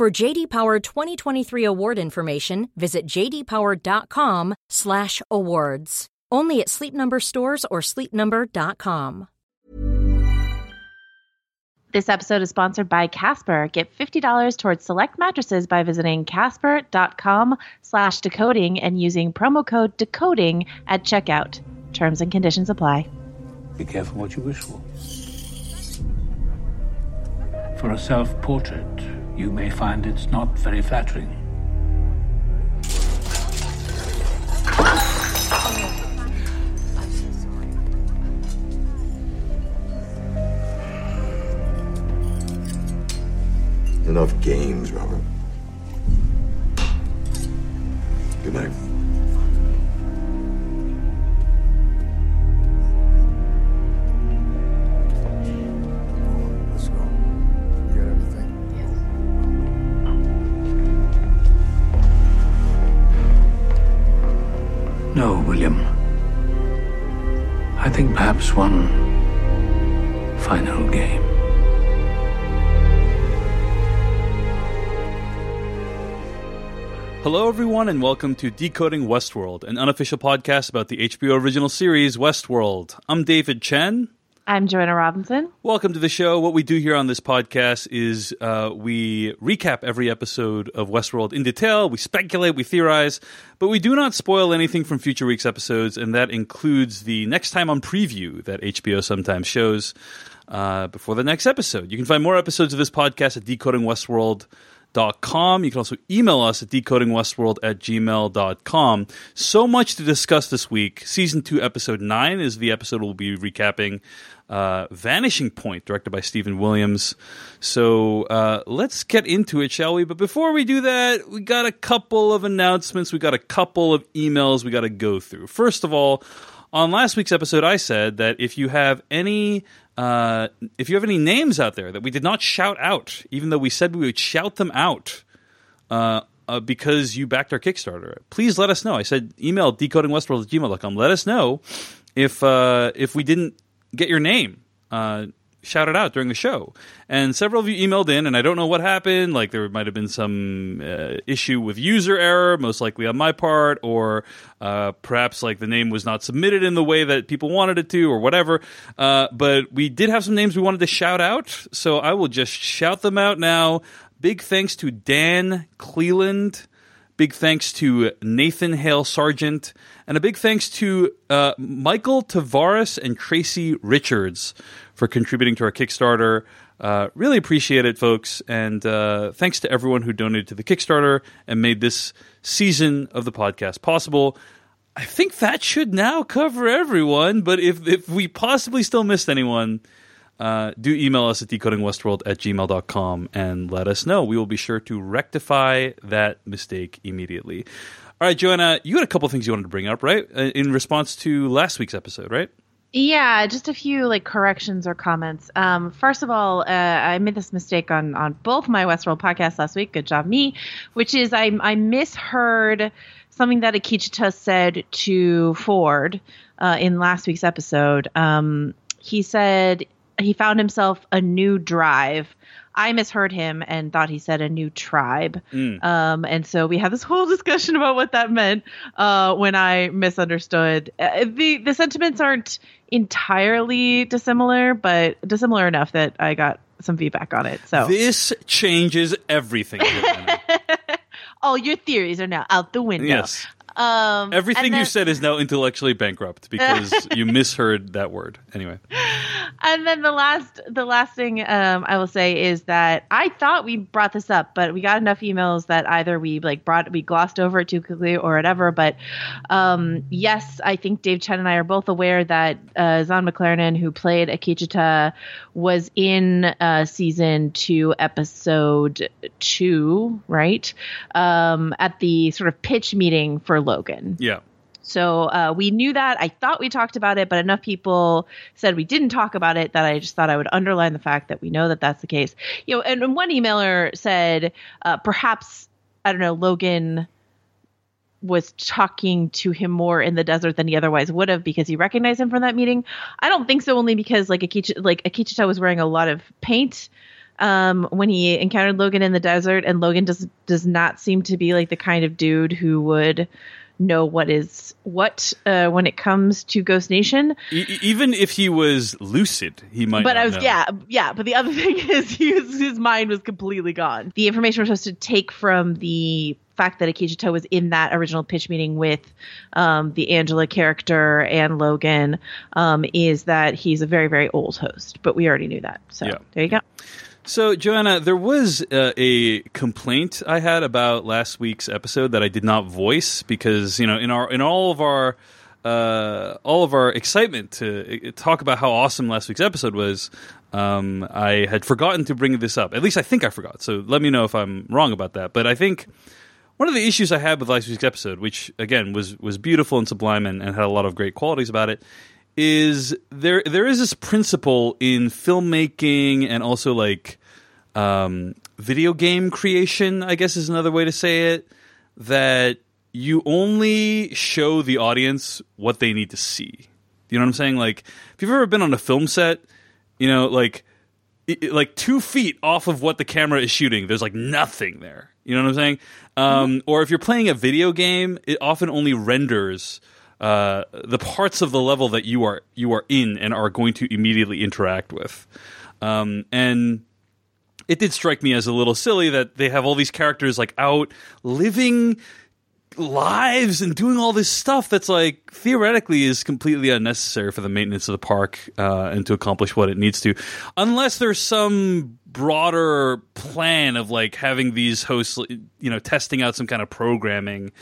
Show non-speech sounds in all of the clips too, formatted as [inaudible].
For JD Power 2023 award information, visit jdpower.com/awards. Only at Sleep Number stores or sleepnumber.com. This episode is sponsored by Casper. Get $50 towards select mattresses by visiting casper.com slash decoding and using promo code decoding at checkout. Terms and conditions apply. Be careful what you wish for. For a self portrait, you may find it's not very flattering. Enough games, Robert. Good night. No, William. I think perhaps one final game. Hello, everyone, and welcome to Decoding Westworld, an unofficial podcast about the HBO original series Westworld. I'm David Chen. I'm Joanna Robinson. Welcome to the show. What we do here on this podcast is uh, we recap every episode of Westworld in detail. We speculate, we theorize, but we do not spoil anything from future week's episodes, and that includes the next time on preview that HBO sometimes shows uh, before the next episode. You can find more episodes of this podcast at decodingwestworld.com. You can also email us at decodingwestworld at gmail.com. So much to discuss this week. Season 2, Episode 9 is the episode we'll be recapping. Uh, Vanishing Point, directed by Stephen Williams. So uh, let's get into it, shall we? But before we do that, we got a couple of announcements. We got a couple of emails we got to go through. First of all, on last week's episode, I said that if you have any uh, if you have any names out there that we did not shout out, even though we said we would shout them out uh, uh, because you backed our Kickstarter, please let us know. I said email decodingwestworld at gmail.com. Let us know if uh, if we didn't get your name uh, shouted out during the show. And several of you emailed in, and I don't know what happened. Like there might have been some uh, issue with user error, most likely on my part, or uh, perhaps like the name was not submitted in the way that people wanted it to, or whatever. Uh, but we did have some names we wanted to shout out, so I will just shout them out now. Big thanks to Dan Cleland. Big thanks to Nathan Hale Sargent, and a big thanks to uh, Michael Tavares and Tracy Richards for contributing to our Kickstarter. Uh, really appreciate it, folks, and uh, thanks to everyone who donated to the Kickstarter and made this season of the podcast possible. I think that should now cover everyone, but if, if we possibly still missed anyone, uh, do email us at decodingwestworld at gmail.com and let us know. We will be sure to rectify that mistake immediately. All right, Joanna, you had a couple things you wanted to bring up, right? Uh, In response to last week's episode, right? Yeah, just a few like corrections or comments. Um, first of all, uh, I made this mistake on on both my Westworld podcasts last week. Good job, me. Which is I I misheard something that Akecheta said to Ford uh, in last week's episode. Um, he said he found himself a new drive. I misheard him and thought he said a new tribe. Um, and so we had this [laughs] whole discussion about what that meant uh, when I misunderstood. Uh, the the sentiments aren't entirely dissimilar, but dissimilar enough that I got some feedback on it. So This changes everything. [laughs] All your theories are now out the window. yes. Um, Everything and you said is now intellectually bankrupt because [laughs] you misheard that word. Anyway. and then the last the last thing um, I will say is that I thought we brought this up, but we got enough emails that either we like brought we glossed over it too quickly or whatever. But um, yes, I think Dave Chen and I are both aware that uh, Zahn McClarnon, who played Akecheta, was in uh, season two, episode two, right? Um, at the sort of pitch meeting for Logan. Yeah. So uh, we knew that. I thought we talked about it, but enough people said we didn't talk about it that I just thought I would underline the fact that we know that that's the case. You know, and, and one emailer said uh, perhaps I don't know Logan was talking to him more in the desert than he otherwise would have because he recognized him from that meeting. I don't think so, only because like Akecheta, like Akecheta was wearing a lot of paint um, when he encountered Logan in the desert, and Logan does does not seem to be like the kind of dude who would know what is what uh, when it comes to Ghost Nation. E- even if he was lucid, he might. But not I was know. yeah yeah. But the other [laughs] thing is he was, his mind was completely gone. The information we're supposed to take from the fact that Akecheta was in that original pitch meeting with um, the Angela character and Logan um, is that he's a very very old host. But we already knew that. So Yeah. there you go. So, Joanna, there was uh, a complaint I had about last week's episode that I did not voice because you know in our in all of our uh, all of our excitement to uh, talk about how awesome last week's episode was, um, I had forgotten to bring this up. At least I think I forgot. So let me know if I'm wrong about that. But I think one of the issues I had with last week's episode, which again was was beautiful and sublime and, and had a lot of great qualities about it, is there there is this principle in filmmaking and also like um, video game creation, I guess is another way to say it, that you only show the audience what they need to see. You know what I'm saying? Like, if you've ever been on a film set, you know, like, it, like two feet off of what the camera is shooting, there's like nothing there. You know what I'm saying? Um, or if you're playing a video game, it often only renders uh, the parts of the level that you are you are in and are going to immediately interact with. Um, and it did strike me as a little silly that they have all these characters like out living lives and doing all this stuff that's like theoretically is completely unnecessary for the maintenance of the park uh, and to accomplish what it needs to unless there's some broader plan of like having these hosts you know testing out some kind of programming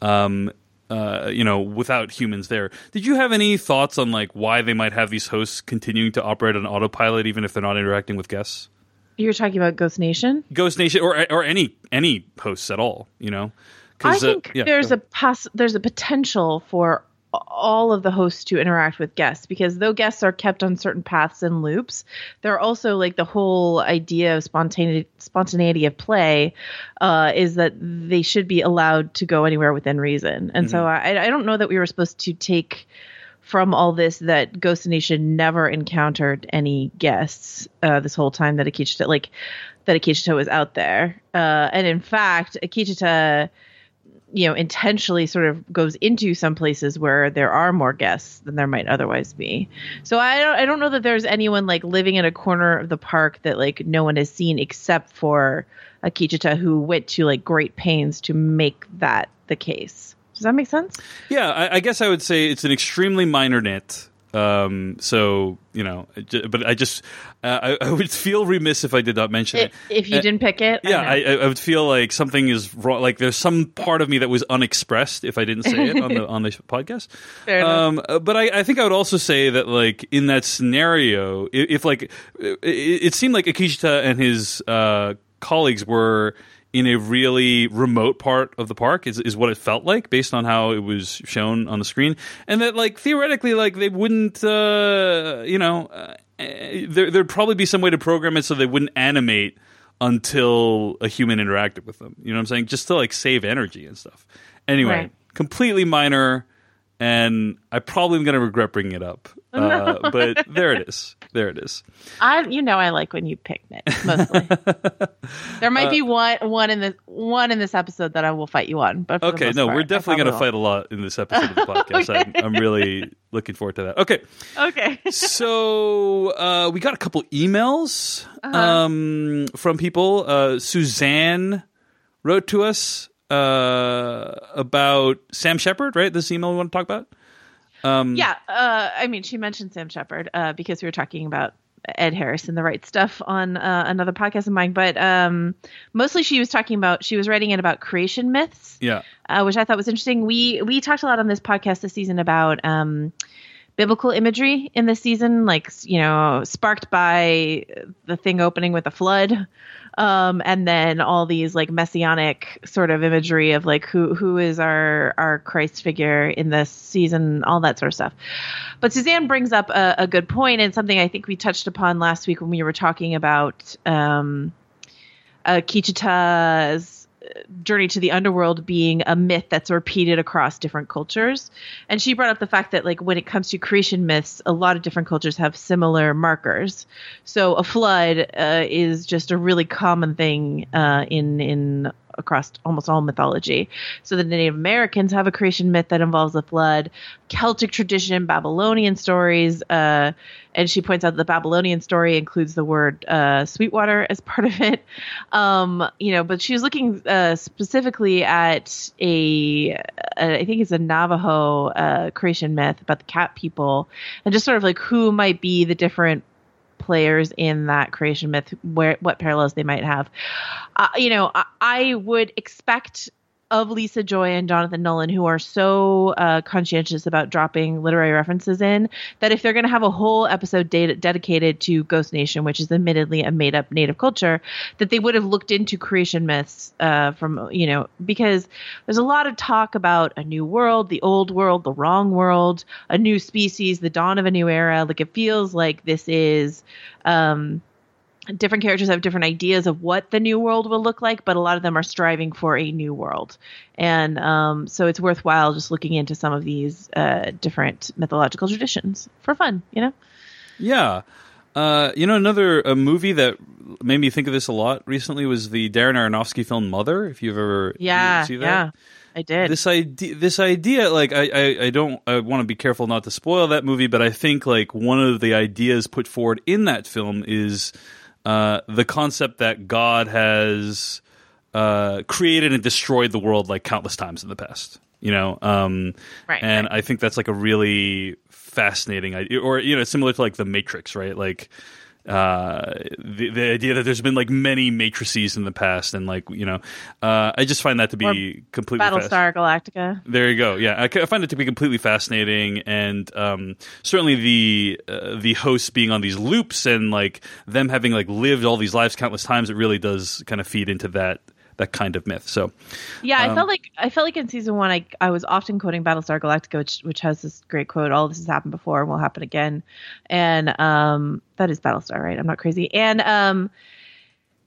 um, uh, you know, without humans there. Did you have any thoughts on like why they might have these hosts continuing to operate on autopilot even if they're not interacting with guests? You're talking about Ghost Nation. Ghost Nation or or any any hosts at all, you know? I uh, think yeah, there's a poss- there's a potential for all of the hosts to interact with guests because though guests are kept on certain paths and loops, there are also like the whole idea of spontaneity spontaneity of play uh, is that they should be allowed to go anywhere within reason. And so Mm-hmm. I, I don't know that we were supposed to take from all this that Ghost Nation never encountered any guests uh, this whole time that Akecheta like that Akecheta was out there. Uh, and in fact, Akecheta you know intentionally sort of goes into some places where there are more guests than there might otherwise be. So I don't I don't know that there's anyone like living in a corner of the park that like no one has seen except for Akichita who went to like great pains to make that the case. Does that make sense? Yeah, I, I guess I would say it's an extremely minor nit. Um, so you know, but I just uh, I, I would feel remiss if I did not mention it. If, if you Uh, didn't pick it, Yeah. I, I I would feel like something is wrong. Like there's some part of me that was unexpressed if I didn't say it on the [laughs] on the podcast. Fair um, uh, but I, I think I would also say that like in that scenario, i- if, like it, it seemed like Akecheta and his uh, colleagues were in a really remote part of the park is, is what it felt like based on how it was shown on the screen. And that like theoretically like they wouldn't uh, you know uh, eh, there, there'd probably be some way to program it so they wouldn't animate until a human interacted with them. You know what i'm saying? Just to like save energy and stuff. Anyway Right. completely minor and i probably am going to regret bringing it up [laughs] uh, but there it is there it is I you know I like when you pick it mostly. [laughs] there Uh, might be one one in this one in this episode that I will fight you on, but Okay, no, part, we're definitely going to fight a lot in this episode of the [laughs] podcast. I'm, I'm really looking forward to that. Okay. Okay. so uh, we got a couple emails Uh-huh. um, from people. Uh, Suzanne wrote to us uh, about Sam Shepard, right? This email we want to talk about. Um, Yeah, uh, I mean, she mentioned Sam Shepard uh, because we were talking about Ed Harris and the right stuff on uh, another podcast of mine, but um, mostly she was talking about she was writing it about creation myths, yeah, uh, which I thought was interesting. We we talked a lot on this podcast this season about um, biblical imagery in this season, like you know, sparked by the thing opening with a flood. Um, and then all these like messianic sort of imagery of like who who is our our Christ figure in this season, all that sort of stuff. But Suzanne brings up a, a good point and something I think we touched upon last week when we were talking about um, uh, Kichita's journey to the underworld being a myth that's repeated across different cultures. And she brought up the fact that like when it comes to creation myths, a lot of different cultures have similar markers. So a flood uh, is just a really common thing uh, in in across almost all mythology. So the Native Americans have a creation myth that involves the flood, Celtic tradition, Babylonian stories, uh, and she points out that the Babylonian story includes the word uh, Sweetwater as part of it. Um, you know, but she was looking uh, specifically at a, a, I think it's a Navajo uh, creation myth about the cat people, and just sort of like who might be the different players in that creation myth, where what parallels they might have. Uh, you know, I, I would expect of Lisa Joy and Jonathan Nolan, who are so uh, conscientious about dropping literary references in, that if they're going to have a whole episode de- dedicated to Ghost Nation, which is admittedly a made up native culture, that they would have looked into creation myths uh, from, you know, because there's a lot of talk about a new world, the old world, the wrong world, a new species, the dawn of a new era. Like it feels like this is. Um, different characters have different ideas of what the new world will look like, but a lot of them are striving for a new world. And um, so it's worthwhile just looking into some of these uh, different mythological traditions for fun, you know? Yeah. Uh, you know, another a movie that made me think of this a lot recently was the Darren Aronofsky film Mother. If you've ever Yeah, yeah, I did. This idea, this idea, like I, I, I don't, I want to be careful not to spoil that movie, but I think like one of the ideas put forward in that film is uh, the concept that God has uh, created and destroyed the world like countless times in the past. You know, um, Right, And right. I think that's like a really fascinating idea, or you know, similar to like the Matrix, right? Like uh, the the idea that there's been like many matrices in the past, and like you know, uh, I just find that to be completely fas- Battlestar Galactica. there you go. Yeah, I, I find it to be completely fascinating, and um, certainly the uh, the hosts being on these loops and like them having like lived all these lives countless times. It really does kind of feed into that that kind of myth. So Yeah, I Um, felt like I felt like in season one, I I was often quoting Battlestar Galactica, which which has this great quote: "All this has happened before and will happen again," and um, that is Battlestar, right? I'm not crazy. And um,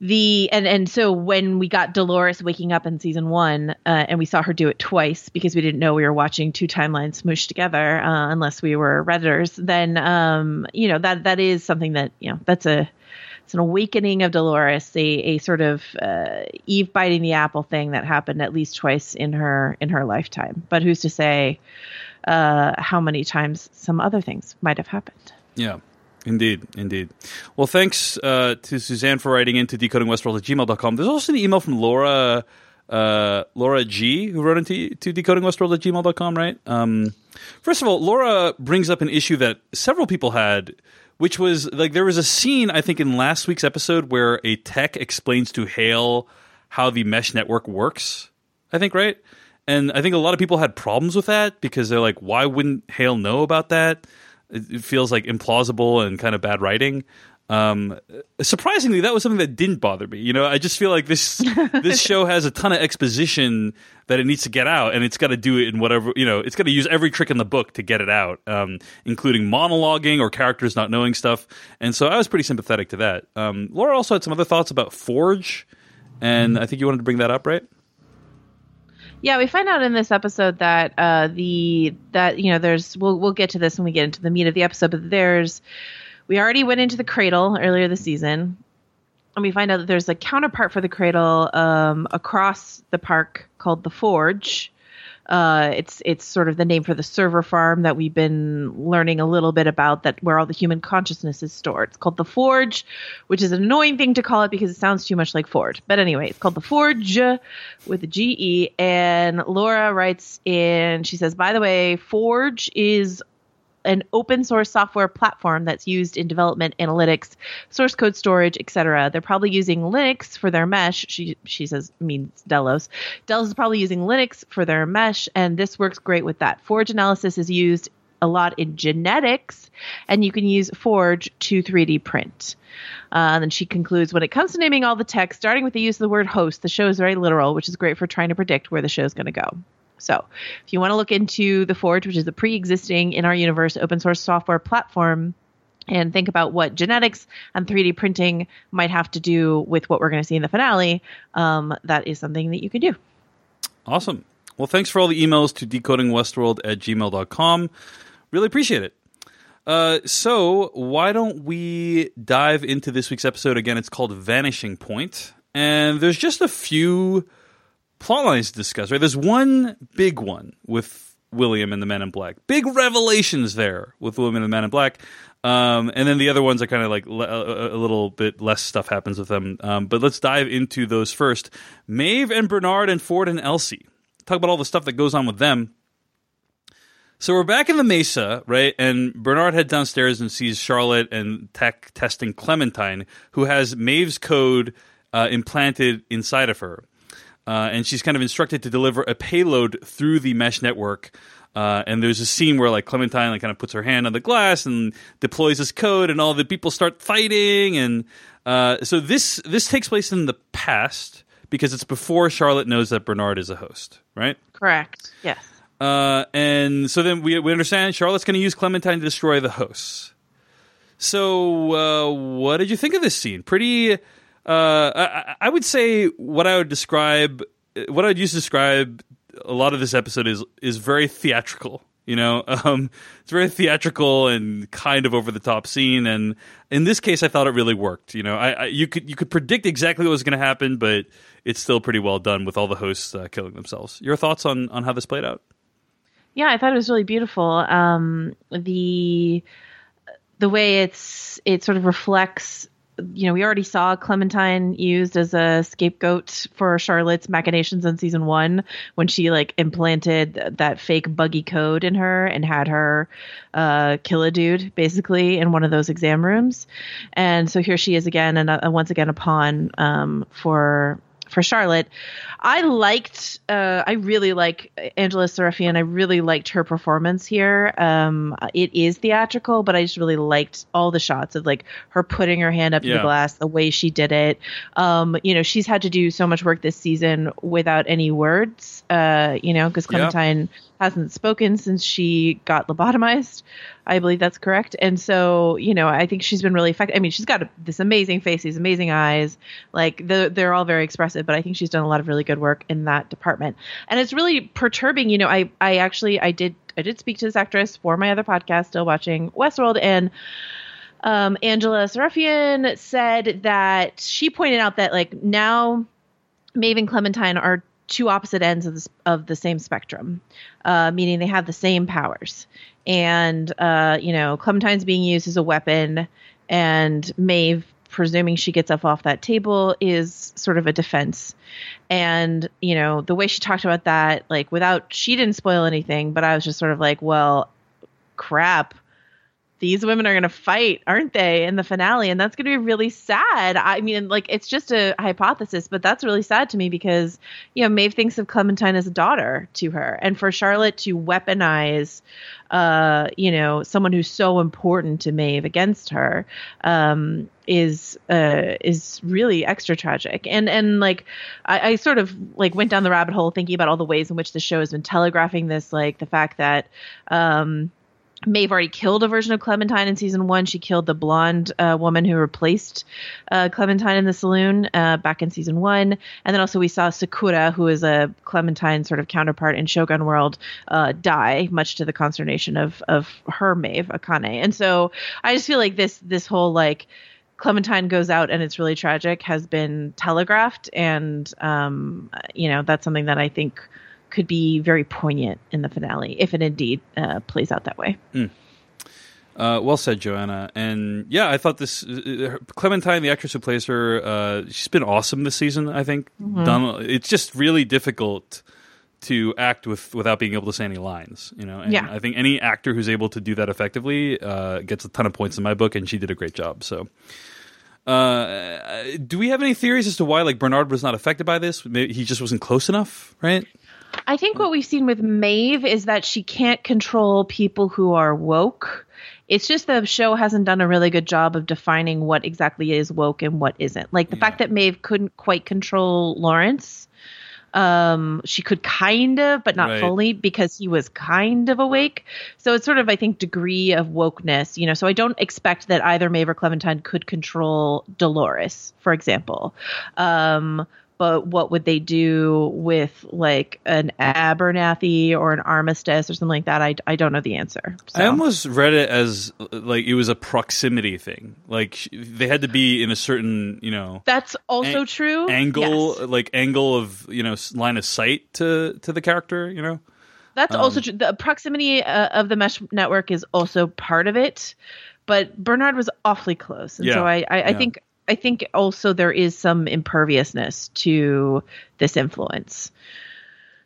the and and so when we got Dolores waking up in season one, uh, and we saw her do it twice because we didn't know we were watching two timelines smooshed together, uh, unless we were redditors. Then um, you know that that is something that you know that's a it's an awakening of Dolores, a, a sort of uh, Eve biting the apple thing that happened at least twice in her in her lifetime. But who's to say uh, how many times some other things might have happened? yeah. Indeed, indeed. Well, thanks uh, to Suzanne for writing into decodingwestworld at gmail.com. There's also an email from Laura uh, Laura G, who wrote into to decodingwestworld at gmail.com, right? Um, first of all, Laura brings up an issue that several people had, which was like there was a scene, I think, in last week's episode where a tech explains to Hale how the mesh network works. I think, right? And I think a lot of people had problems with that because they're like, why wouldn't Hale know about that? It feels like implausible and kind of bad writing. Um, surprisingly, that was something that didn't bother me. You know, I just feel like this [laughs] this show has a ton of exposition that it needs to get out, and it's got to do it in whatever you know. It's got to use every trick in the book to get it out, um, including monologuing or characters not knowing stuff. And so I was pretty sympathetic to that. Um, Laura also had some other thoughts about Forge, and I think you wanted to bring that up, right? Yeah, we find out in this episode that uh, the that you know there's we'll we'll get to this when we get into the meat of the episode, but there's we already went into the cradle earlier this season, and we find out that there's a counterpart for the cradle um, across the park called the Forge. Uh, it's it's sort of the name for the server farm that we've been learning a little bit about that where all the human consciousness is stored. It's called the Forge, which is an annoying thing to call it because it sounds too much like Ford. But anyway, it's called the Forge with a G E. And Laura writes in, she says, by the way, Forge is an open source software platform that's used in development, analytics, source code storage, etc. They're probably using Linux for their mesh. She she says means Delos. Delos is probably using Linux for their mesh, and this works great with that. Forge analysis is used a lot in genetics, and you can use Forge to 3D print. Uh, and then she concludes when it comes to naming all the text, starting with the use of the word host, the show is very literal, which is great for trying to predict where the show is going to go. So, if you want to look into the Forge, which is a pre existing in our universe open source software platform, and think about what genetics and 3D printing might have to do with what we're going to see in the finale, um, that is something that you can do. Awesome. Well, thanks for all the emails to decodingwestworld at gmail.com. Really appreciate it. Uh, so, why don't we dive into this week's episode again? It's called Vanishing Point, and there's just a few plot lines to discuss. Right, there's one big one with William and the Men in Black. Big revelations there with William and the Men in Black. Um, and then the other ones are kind of like le- a, little bit less stuff happens with them. Um, but let's dive into those first. Maeve and Bernard and Ford and Elsie. Talk about all the stuff that goes on with them. So we're back in the Mesa, right? And Bernard heads downstairs and sees Charlotte and Tech testing Clementine, who has Maeve's code uh, implanted inside of her. Uh, and she's kind of instructed to deliver a payload through the mesh network. Uh, and there's a scene where like Clementine like kind of puts her hand on the glass and deploys this code, and all the people start fighting. And uh, so this this takes place in the past because it's before Charlotte knows that Bernard is a host, right? Correct. Yes. Uh, and so then we, we understand Charlotte's going to use Clementine to destroy the hosts. So, uh, what did you think of this scene? Pretty, uh, I, I, would say what I would describe, what I would use to describe a lot of this episode is is very theatrical. You know, [laughs] um, it's very theatrical and kind of over the top scene. And in this case, I thought it really worked. You know, I, I you could you could predict exactly what was going to happen, but it's still pretty well done with all the hosts uh, killing themselves. Your thoughts on on how this played out? Yeah, I thought it was really beautiful. Um, the the way it's it sort of reflects you know, we already saw Clementine used as a scapegoat for Charlotte's machinations in season one when she like implanted that fake buggy code in her and had her uh, kill a dude basically in one of those exam rooms. And so here she is again, and uh, once again a pawn um, for for Charlotte. I liked, uh, I really like Angela Sarafyan. I really liked her performance here. Um, it is theatrical, but I just really liked all the shots of like her putting her hand up yeah. to the glass, the way she did it. Um, you know, she's had to do so much work this season without any words. Uh, you know, because Clementine. Yeah hasn't spoken since she got lobotomized. I believe that's correct. And so, you know, I think she's been really effective. I mean, she's got a, this amazing face, these amazing eyes. Like the, they're all very expressive, but I think she's done a lot of really good work in that department. And it's really perturbing. You know, I I actually I did I did speak to this actress for my other podcast, still watching Westworld, and um, Angela Sarafyan said that she pointed out that like now Maeve and Clementine are two opposite ends of the, of the same spectrum, uh, meaning they have the same powers. And, uh, you know, Clementine's being used as a weapon, and Maeve, presuming she gets up off that table, is sort of a defense. And, you know, the way she talked about that, like, without, she didn't spoil anything, but I was just sort of like, well, crap these women are going to fight, aren't they, in the finale? And that's going to be really sad. I mean, like, it's just a hypothesis, but that's really sad to me because, you know, Maeve thinks of Clementine as a daughter to her. And for Charlotte to weaponize, uh, you know, someone who's so important to Maeve against her, um, is uh is really extra tragic and and like I, I sort of like went down the rabbit hole thinking about all the ways in which the show has been telegraphing this like the fact that um Maeve already killed a version of Clementine in season one. She killed the blonde uh, woman who replaced uh, Clementine in the saloon uh, back in season one. And then also we saw Sakura, who is a Clementine sort of counterpart in Shogun World, uh, die, much to the consternation of of her Maeve Akane. And so I just feel like this this whole like Clementine goes out and it's really tragic has been telegraphed, and um, you know that's something that I think could be very poignant in the finale if it indeed uh, plays out that way. Mm. Uh, well said, Joanna. And yeah, I thought this uh, Clementine, the actress who plays her, uh, she's been awesome this season. I think mm-hmm. done. It's just really difficult to act with without being able to say any lines. You know, and Yeah. I think any actor who's able to do that effectively uh, gets a ton of points in my book, and she did a great job. So. Uh, do we have any theories as to why like Bernard was not affected by this? Maybe he just wasn't close enough, right? I think what we've seen with Maeve is that she can't control people who are woke. It's just the show hasn't done a really good job of defining what exactly is woke and what isn't. Like the fact that Maeve couldn't quite control Lawrence. Um, she could kind of, but not Right. fully because he was kind of awake. So it's sort of, I think, degree of wokeness, you know. So I don't expect that either Maeve or Clementine could control Dolores, for example. Um, but what would they do with like an Abernathy or an Armistice or something like that? I, I don't know the answer. So. I almost read it as like it was a proximity thing. Like they had to be in a certain, you know, That's also an- true. angle, Yes. like angle of you know line of sight to to the character. You know, That's Um, also true. The proximity uh, of the mesh network is also part of it, but Bernard was awfully close, and so Yeah, I, I, I yeah. think I think also there is some imperviousness to this influence.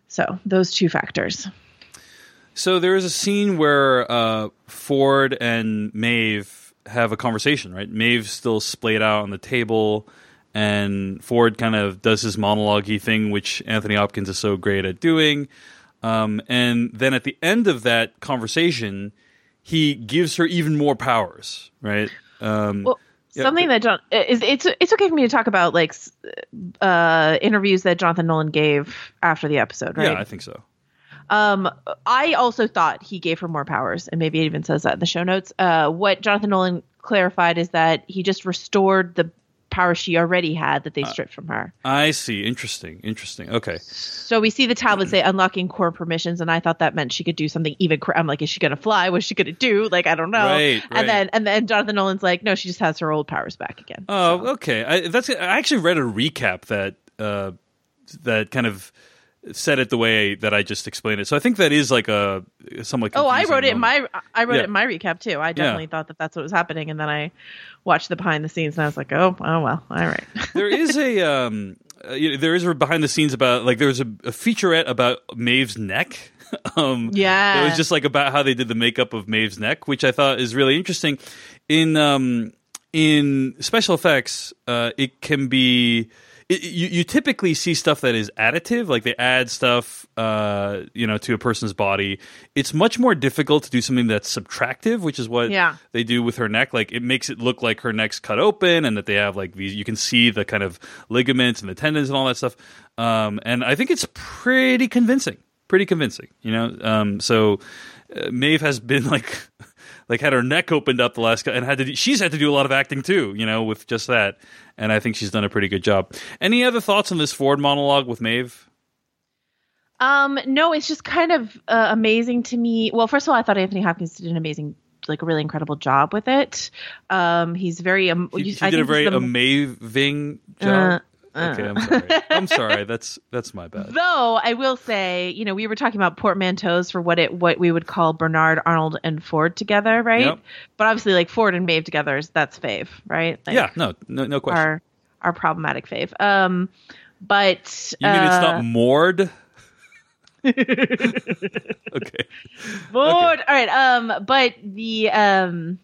So those two factors. so there is a scene where uh, Ford and Maeve have a conversation. Right, Maeve's still splayed out on the table. And Ford kind of does his monologue thing, which Anthony Hopkins is so great at doing. Um, and then at the end of that conversation, he gives her even more powers, right? Um, Well, Yeah, something that John is it's it's okay for me to talk about like uh interviews that Jonathan Nolan gave after the episode, right? Yeah, I think so. Um, I also thought he gave her more powers, and maybe it even says that in the show notes. Uh, what Jonathan Nolan clarified is that he just restored the power she already had that they stripped from her. I see. Interesting. Interesting. Okay. So we see the tablet say unlocking core permissions, and I thought that meant she could do something even. I'm like, is she gonna fly? What's she gonna do? Like, I don't know. Right, right. And then and then Jonathan Nolan's like, no, she just has her old powers back again. Oh, okay. I, that's. I actually read a recap that uh, that kind of said it the way that I just explained it. So I think that is like a somewhat. Oh, I wrote it in my I wrote Yeah. it in my recap too. I definitely thought that that's what was happening, and then I watched the behind the scenes, and I was like, oh, oh well, all right. [laughs] there is a um, uh, you know, there is a behind the scenes about like there was a, a featurette about Maeve's neck. [laughs] um, Yeah. it was just like about how they did the makeup of Maeve's neck, which I thought is really interesting. In um, in special effects, uh, it can be. It, you, you typically see stuff that is additive, like they add stuff, uh, you know, to a person's body. It's much more difficult to do something that's subtractive, which is what Yeah. they do with her neck. Like it makes it look like her neck's cut open, and that they have like these. You can see the kind of ligaments and the tendons and all that stuff. Um, and I think it's pretty convincing. Pretty convincing, you know. Um, so uh, Maeve has been like, [laughs] like had her neck opened up the last, guy and had to. do- She's had to do a lot of acting too, you know, with just that. And I think she's done a pretty good job. Any other thoughts on this Ford monologue with Maeve? Um, no, it's just kind of uh, amazing to me. Well, first of all, I thought Anthony Hopkins did an amazing, like a really incredible job with it. Um, he's very. Um, He, he I did a very the- amazing Uh, job. Okay, I'm sorry. I'm sorry. [laughs] That's that's my bad. Though I will say, you know, we were talking about portmanteaus for what it what we would call Bernard, Arnold, and Ford together, right? Yep. But obviously, like Ford and Maeve together is that's fave, right? Like, yeah, no, no, no question. our our problematic fave. Um, but You mean it's uh, not Mord? [laughs] okay. Ford. All right. Um, but the um,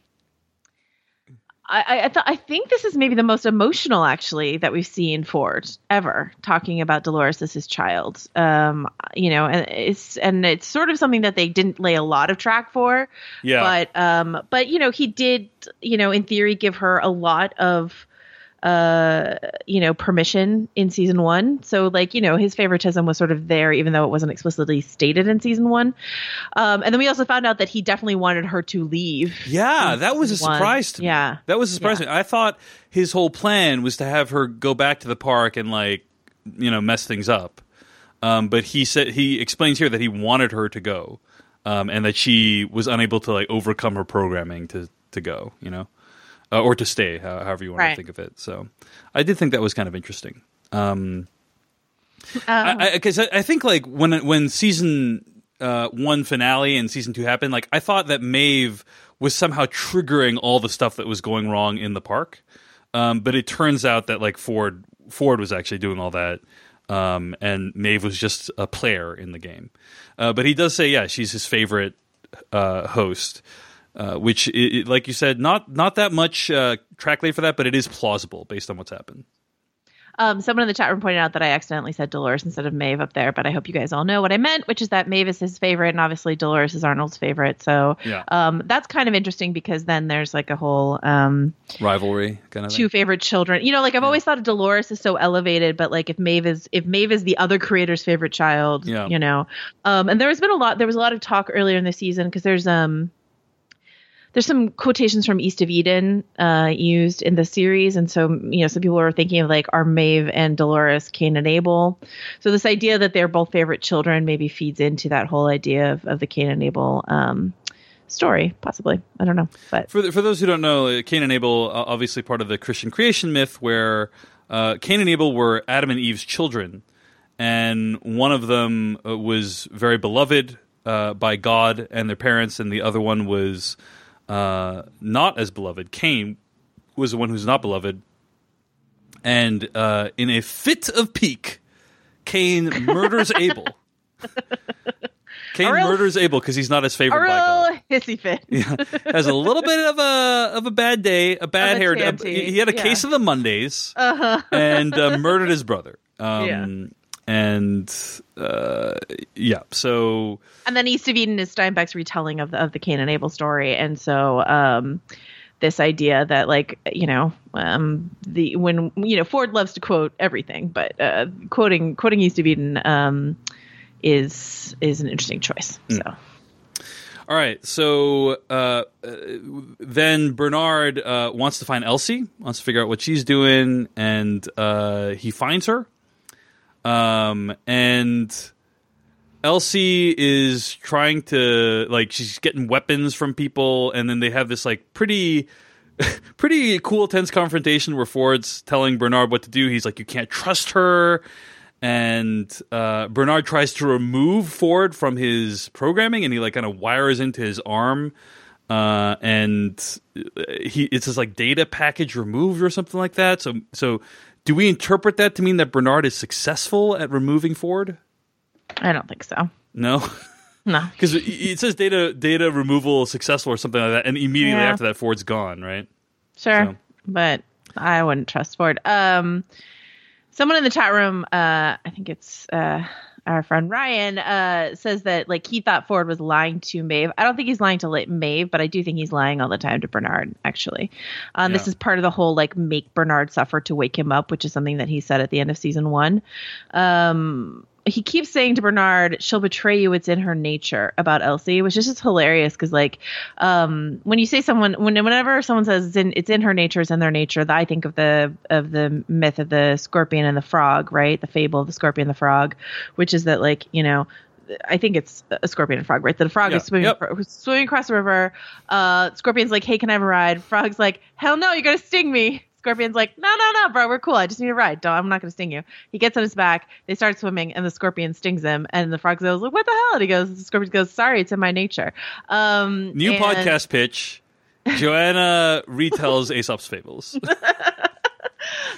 I, I, th- I think this is maybe the most emotional actually that we've seen Ford ever talking about Dolores as his child. Um, you know, and it's and it's sort of something that they didn't lay a lot of track for. Yeah. But um, but you know, he did you know in theory give her a lot of uh you know permission in season one so like you know his favoritism was sort of there even though it wasn't explicitly stated in season one um and then we also found out that he definitely wanted her to leave Yeah, that was a season one. surprise to me. Yeah. That was a surprise Yeah. to me. I thought his whole plan was to have her go back to the park and like, you know, mess things up. Um, but he said he explains here that he wanted her to go, um, and that she was unable to like overcome her programming to to go, you know, uh, or to stay, how- however you want to think of it. So, I did think that was kind of interesting. Um, Um, because I, I, think like when when season uh, one finale and season two happened, like I thought that Maeve was somehow triggering all the stuff that was going wrong in the park, um, but it turns out that like Ford Ford was actually doing all that. um, and Maeve was just a player in the game. Uh, but he does say, yeah, she's his favorite uh, host, uh, which, i i like you said, not not that much uh, track late for that, but it is plausible based on what's happened. Um, someone in the chat room pointed out that I accidentally said Dolores instead of Maeve up there, but I hope you guys all know what I meant, which is that Maeve is his favorite, and obviously Dolores is Arnold's favorite. So Yeah. um, that's kind of interesting because then there's like a whole um, Rivalry kind of two thing. favorite children. You know, like I've always thought of Dolores is so elevated, but like if Maeve is if Maeve is the other creator's favorite child, Yeah. you know. Um, and there's been a lot. There was a lot of talk earlier in the season because there's um there's some quotations from East of Eden uh, used in the series, and so you know some people are thinking of like are Maeve and Dolores Cain and Abel. So this idea that they're both favorite children maybe feeds into that whole idea of, of the Cain and Abel um, story, possibly. I don't know, but For, for those who don't know, uh, Cain and Abel, obviously part of the Christian creation myth, where uh, Cain and Abel were Adam and Eve's children, and one of them uh, was very beloved uh, by God and their parents, and the other one was uh, not as beloved. Cain was the one who's not beloved, and uh, in a fit of pique, Cain [laughs] murders Abel. Cain real- murders Abel because he's not his a favorite by God real hissy fit. [laughs] yeah, has a little bit of a of a bad day, a bad a hair. day. he had a yeah. case of the Mondays and uh, murdered his brother. [laughs] Um, Yeah. And uh, yeah, so and then East of Eden is Steinbeck's retelling of the of the Cain and Abel story, and so um, this idea that like you know um, the when you know Ford loves to quote everything, but uh, quoting quoting East of Eden um, is is an interesting choice. So all right. So uh, uh, then Bernard uh, wants to find Elsie, wants to figure out what she's doing, and uh, he finds her. Um, and Elsie is trying to like she's getting weapons from people, and then they have this like pretty. [laughs] Pretty cool, tense confrontation where Ford's telling Bernard what to do. He's like, "You can't trust her," and uh, Bernard tries to remove Ford from his programming, and he like kind of wires into his arm, uh, and he it's this like data package removed or something like that. So, so do we interpret that to mean that Bernard is successful at removing Ford? I don't think so. No, No, [laughs] because it- says data data removal successful or something like that, and immediately Yeah. after that, Ford's gone, right? sure, So- but I wouldn't trust Ford. Um, someone in the chat room, uh, I think it's uh, our friend Ryan, uh, says that like he thought Ford was lying to Maeve. I don't think he's lying to Maeve, but I do think he's lying all the time to Bernard. Actually, um, this is part of the whole like make Bernard suffer to wake him up, which is something that he said at the end of season one. Um, he keeps saying to Bernard, "She'll betray you. It's in her nature." About Elsie, which is just hilarious because, like, um, when you say someone, when whenever someone says it's in it's in her nature, it's in their nature, I think of the of the myth of the scorpion and the frog, right? The fable of the scorpion and the frog, which is that, like, you know. I think it's a scorpion and frog, right? The frog Yeah, is swimming, yep. swimming across the river. Uh, scorpion's like, "Hey, can I have a ride?" Frog's like, "Hell no, you're gonna sting me." Scorpion's like, "No, no, no, bro, we're cool. I just need a ride. Don't, I'm not gonna sting you." He gets on his back. They start swimming, and the scorpion stings him. And the frog goes, like, "What the hell?" And he goes, "The scorpion goes, sorry, it's in my nature." Um, New and- podcast pitch. [laughs] Joanna retells Aesop's fables. [laughs]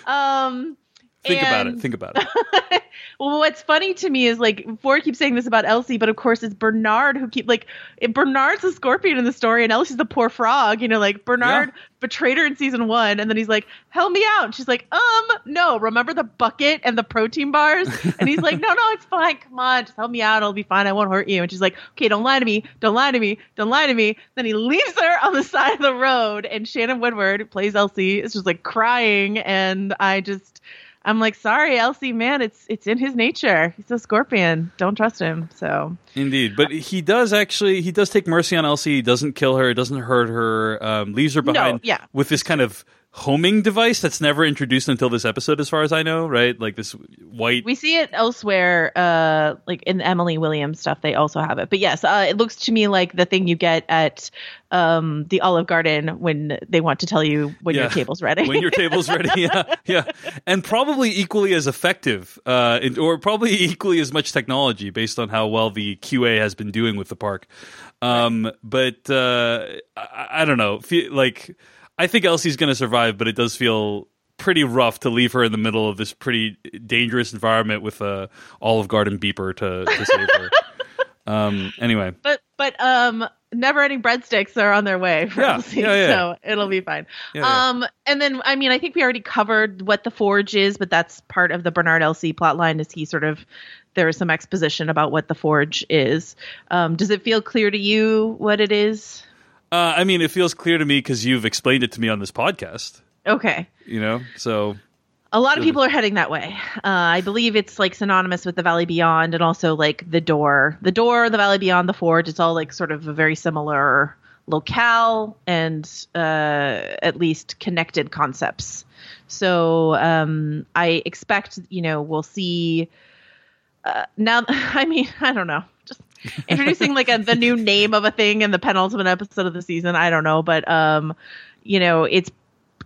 Um, Think about it. Think about it. [laughs] well, what's funny to me is like Ford keeps saying this about Elsie, but of course it's Bernard who keep like Bernard's the scorpion in the story and Elsie's the poor frog. You know, like Bernard Yeah. betrayed her in season one, and then he's like, "Help me out." And she's like, "Um, no. Remember the bucket and the protein bars?" And he's like, [laughs] "No, no, it's fine. Come on, just help me out. It'll be fine. I won't hurt you." And she's like, "Okay, don't lie to me. Don't lie to me. Don't lie to me." Then he leaves her on the [laughs] side of the road, and Shannon Woodward plays Elsie is just like crying, and I just. I'm like, sorry, Elsie, man, it's it's in his nature. He's a scorpion. Don't trust him. So Indeed, but he does actually he does take mercy on Elsie. He doesn't kill her. He doesn't hurt her. Um, leaves her behind yeah. with this kind of homing device that's never introduced until this episode, as far as I know. Right, like this white. we see it elsewhere, uh, like in Emily Williams stuff. They also have it. But yes, uh, it looks to me like the thing you get at um, the Olive Garden when they want to tell you when Yeah. your table's ready. when your table's ready, [laughs] yeah, yeah, and probably equally as effective, uh, or probably equally as much technology, based on how well the QA has been doing with the park. Um, But uh, I, I don't know, like I think Elsie's going to survive, but it does feel pretty rough to leave her in the middle of this pretty dangerous environment with a Olive Garden beeper to, to save her. [laughs] um, anyway, But but um never ending breadsticks are on their way for Yeah, Elsie, yeah, yeah. so it'll be fine. Um and then I mean I think we already covered what the forge is, but that's part of the Bernard Elsie plotline is he sort of there is some exposition about what the forge is. Um does it feel clear to you what it is? Uh, I mean, it feels clear to me because you've explained it to me on this podcast. Okay. You know, so A lot of people are heading that way. Uh, I believe it's like synonymous with the Valley Beyond and also like the door. The door, the Valley Beyond, the Forge, it's all like sort of a very similar locale and uh, at least connected concepts. So um, I expect, you know, we'll see. Uh, now, [laughs] I mean, I don't know. Introducing like a, the new name of a thing in the penultimate episode of the season. I don't know, but um, you know, it's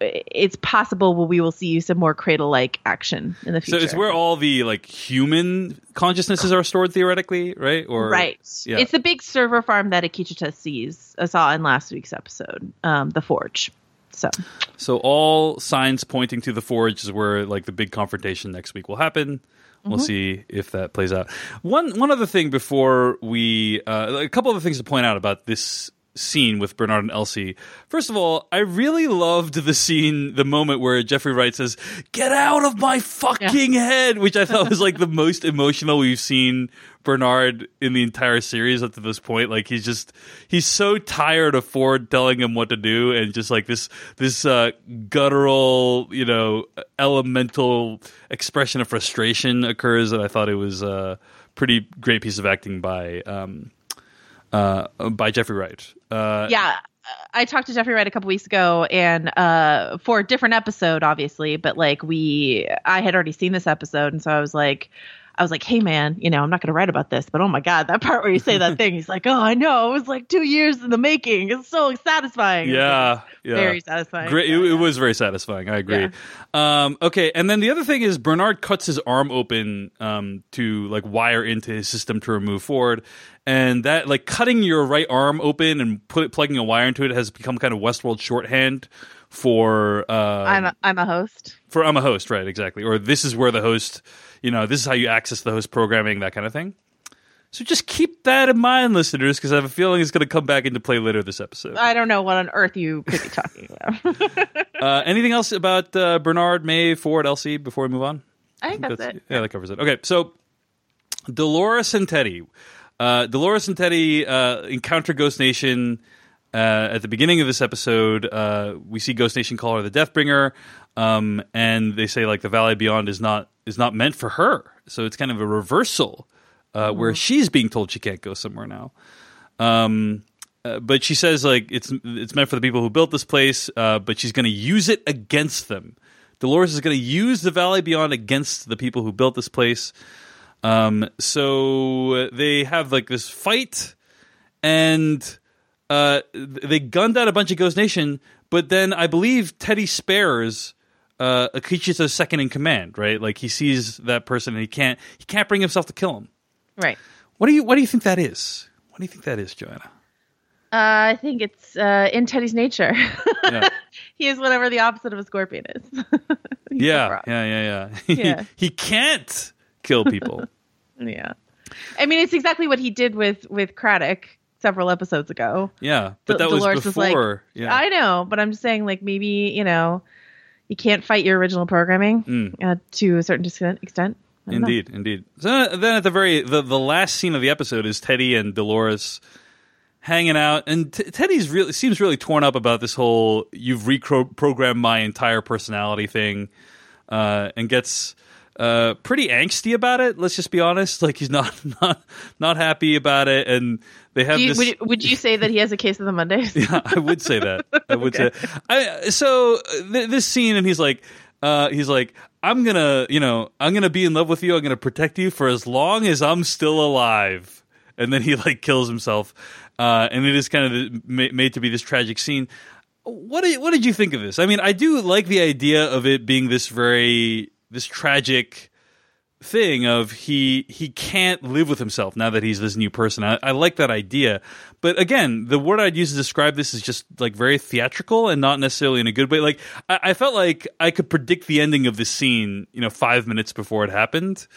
it's possible we will see some more cradle like action in the future. so it's where all the like human consciousnesses are stored theoretically, right? Or right. yeah. It's the big server farm that Akecheta sees uh, saw in last week's episode, um, the Forge. So So all signs pointing to the forge is where like the big confrontation next week will happen. We'll Mm-hmm. see if that plays out. One one other thing before we uh, a couple other things to point out about this scene with Bernard and Elsie. First of all, I really loved the scene, the moment where Jeffrey Wright says, "Get out of my [laughs] fucking head," which I thought was like the most emotional we've seen Bernard in the entire series up to this point. Like he's just he's so tired of Ford telling him what to do, and just like this this uh, guttural, you know, elemental expression of frustration occurs, and I thought it was a pretty great piece of acting by um, uh, by Jeffrey Wright. Uh, yeah, I talked to Jeffrey Wright a couple weeks ago, and uh, for a different episode, obviously, but like we, I had already seen this episode, and so I was like. I was like, "Hey, man, you know, I'm not going to write about this, but oh my god, that part where you say that [laughs] thing." He's like, "Oh, I know. It was like two years in the making. It's so satisfying." Yeah, yeah. very satisfying. Great. It, it was very satisfying. I agree. Um, okay, and then the other thing is Bernard cuts his arm open um, to like wire into his system to remove Ford, and that like cutting your right arm open and put plugging a wire into it has become kind of Westworld shorthand for uh, I'm a, I'm a host. for I'm a host, right? Exactly. Or this is where the host, you know, this is how you access the host programming, that kind of thing. So just keep that in mind, listeners, because I have a feeling it's going to come back into play later this episode. I don't know what on earth you could be talking about. [laughs] Uh, anything else about uh, Bernard, May, Ford, Elsie before we move on? I think that's it. Yeah, that covers it. Okay, so Dolores and Teddy. Uh, Dolores and Teddy uh, encounter Ghost Nation uh, at the beginning of this episode. Uh, we see Ghost Nation call her the Deathbringer, um, and they say like the Valley Beyond is not is not meant for her. So it's kind of a reversal uh, where she's being told she can't go somewhere now. Um, uh, but she says like it's it's meant for the people who built this place, uh, but she's going to use it against them. Dolores is going to use the Valley Beyond against the people who built this place. Um, so they have like this fight, and uh, they gunned out a bunch of Ghost Nation. But then I believe Teddy spares uh, Akecheta's second in command. Right, like he sees that person and he can't he can't bring himself to kill him. Right. What do you what do you think that is? What do you think that is, Joanna? Uh, I think it's uh, in Teddy's nature. [laughs] Yeah. he is whatever the opposite of a scorpion is. [laughs] He's a Yeah, yeah, yeah, yeah. [laughs] Yeah. he, he can't kill people. Yeah. I mean, it's exactly what he did with with Craddock several episodes ago. Yeah, but Del- that was Dolores was like, before. yeah, I know, but I'm just saying, like maybe you know, you can't fight your original programming uh, to a certain extent. extent. Know. Mm. indeed, indeed. So then at the very the, the last scene of the episode is Teddy and Dolores hanging out, and t- Teddy's really seems really torn up about this whole "you've reprogrammed my entire personality" thing, uh, and gets. Uh, pretty angsty about it. Let's just be honest. [laughs] Like he's not not not happy about it, and they have you, this. would, you, would you say that he has a case of the Mondays? [laughs] Yeah, I would say that. I would say. I so uh, th- this scene, and he's like, uh, he's like, I'm gonna, you know, I'm gonna be in love with you. I'm gonna protect you for as long as I'm still alive. And then he like kills himself, uh, and it is kind of made to be this tragic scene. What did what did you think of this? I mean, I do like the idea of it being this very this tragic thing of he he can't live with himself now that he's this new person. I, I like that idea, but again, the word I'd use to describe this is just like very theatrical and not necessarily in a good way. Like I, I felt like I could predict the ending of this scene, you know, five minutes before it happened,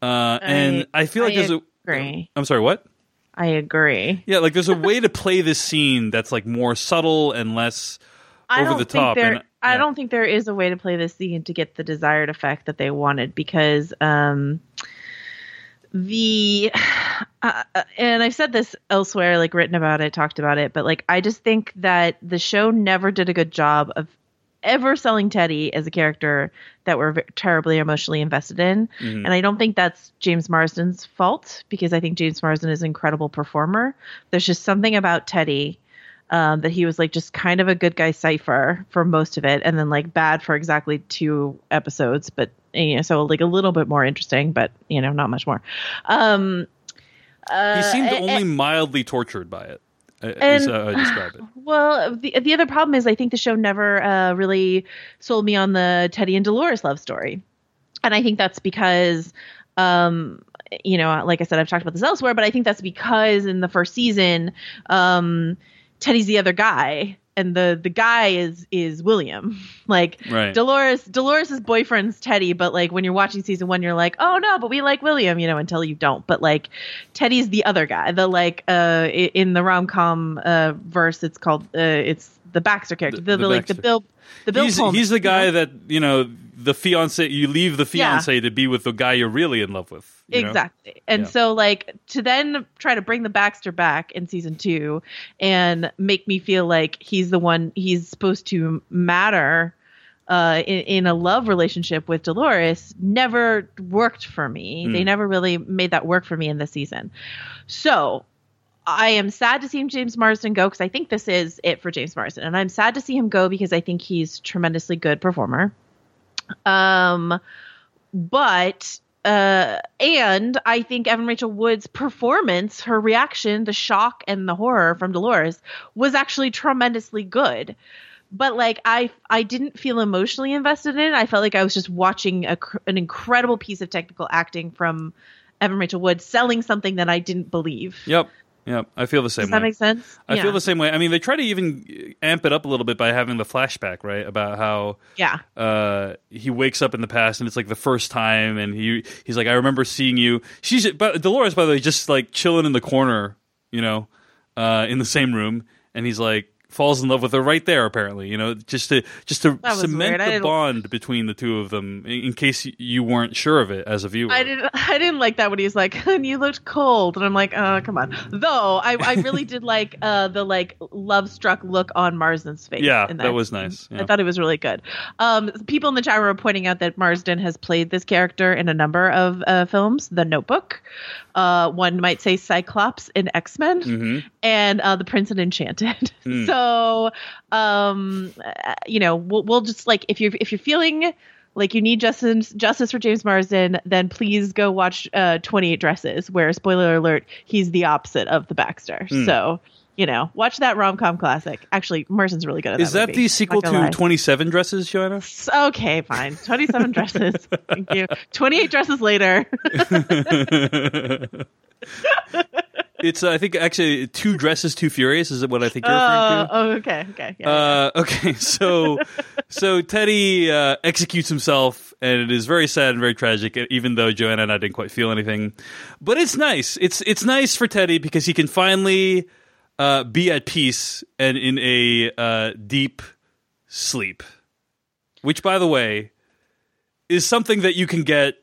uh, and I, feel like I there's agree. a. I'm sorry, what? I agree. Yeah, like there's a way to play this scene that's like more subtle and less I over the top. there. and, I yeah. don't think there is a way to play this scene to get the desired effect that they wanted because um, the [sighs] uh, uh, and I've said this elsewhere, like written about it, talked about it, but like I just think that the show never did a good job of ever selling Teddy as a character that we're terribly emotionally invested in. Mhm. And I don't think that's James Marsden's fault because I think James Marsden is an incredible performer. There's just something about Teddy um, that he was like just kind of a good guy cipher for most of it, and then like bad for exactly two episodes, but you know, so like a little bit more interesting, but you know, not much more. Um, uh, he seemed a- only a- mildly tortured by it. uh, And- I describe it. [sighs] well, the the other problem is I think the show never uh, really sold me on the Teddy and Dolores love story, and I think that's because, um, you know, like I said, I've talked about this elsewhere, but I think that's because in the first season, um, Teddy's the other guy, and the the guy is is William. [laughs] Like Right. Dolores Dolores's boyfriend's Teddy, but like when you're watching season one, you're like, oh no, but we like William, you know, until you don't. But like Teddy's the other guy. The like uh in the rom com uh verse, it's called uh it's the Baxter character. The- The, the like the Bill the Bill he's, Pullman, he's the you guy know? that you know the fiance. You leave the Yeah. fiance to be with the guy you're really in love with. You know? Exactly. And Yeah. so like to then try to bring the Baxter back in season 2 and make me feel like he's the one he's supposed to matter uh, in, in a love relationship with Dolores never worked for me. They Mm. never really made that work for me in this season. So I am sad to see James Marsden go because I think this is it for James Marsden, and I'm sad to see him go because I think he's a tremendously good performer. Um, but uh, and I think Evan Rachel Wood's performance, her reaction, the shock and the horror from Dolores was actually tremendously good. But like I, I didn't feel emotionally invested in it. I felt like I was just watching a, an incredible piece of technical acting from Evan Rachel Wood selling something that I didn't believe. Yep. Yep. I feel the same Does that way. make sense? I yeah. feel the same way. I mean, they try to even amp it up a little bit by having the flashback, right? About how Yeah. uh, he wakes up in the past and it's like the first time, and he he's like, "I remember seeing you." She's but Dolores, by the way, just like chilling in the corner, you know, uh, in the same room, and he's like falls in love with her right there. Apparently, you know, just to just to cement. The bond between the two of them, in, case you weren't sure of it as a viewer. I didn't. [laughs] I didn't like that when he was like, "And you looked cold," and I'm like, "Oh, come on." Though I, I really did like uh, the like love struck look on Marsden's face. Yeah, in that was nice. Yeah. I thought it was really good. Um, people in the chat room were pointing out that Marsden has played this character in a number of uh, films. The Notebook, uh, one might say Cyclops in X Men, Mhm. And uh, The Prince and Enchanted. [laughs] Hmm. so, um, you know, we'll, we'll just like if you're if you're feeling like you need justice justice for James Marsden, then please go watch uh, 28 Dresses, where spoiler alert, he's the opposite of the Baxter. Hmm. So. You know, watch that rom com classic. Actually, Marsden's really good at Is that. that movie. the sequel gonna Twenty Seven Dresses, Joanna? Okay, fine. 27 dresses. [laughs] Thank you. 28 dresses later. [laughs] it's uh, I think actually two dresses, two furious. Is it what I think you're referring to? oh, okay. Okay. Yeah. Uh, okay, [laughs] so so Teddy uh, executes himself, and it is very sad and very tragic. Even though Joanna and I didn't quite feel anything, but it's nice. It's it's nice for Teddy because he can finally uh, be at peace and in a uh, deep sleep. Which, by the way, is something that you can get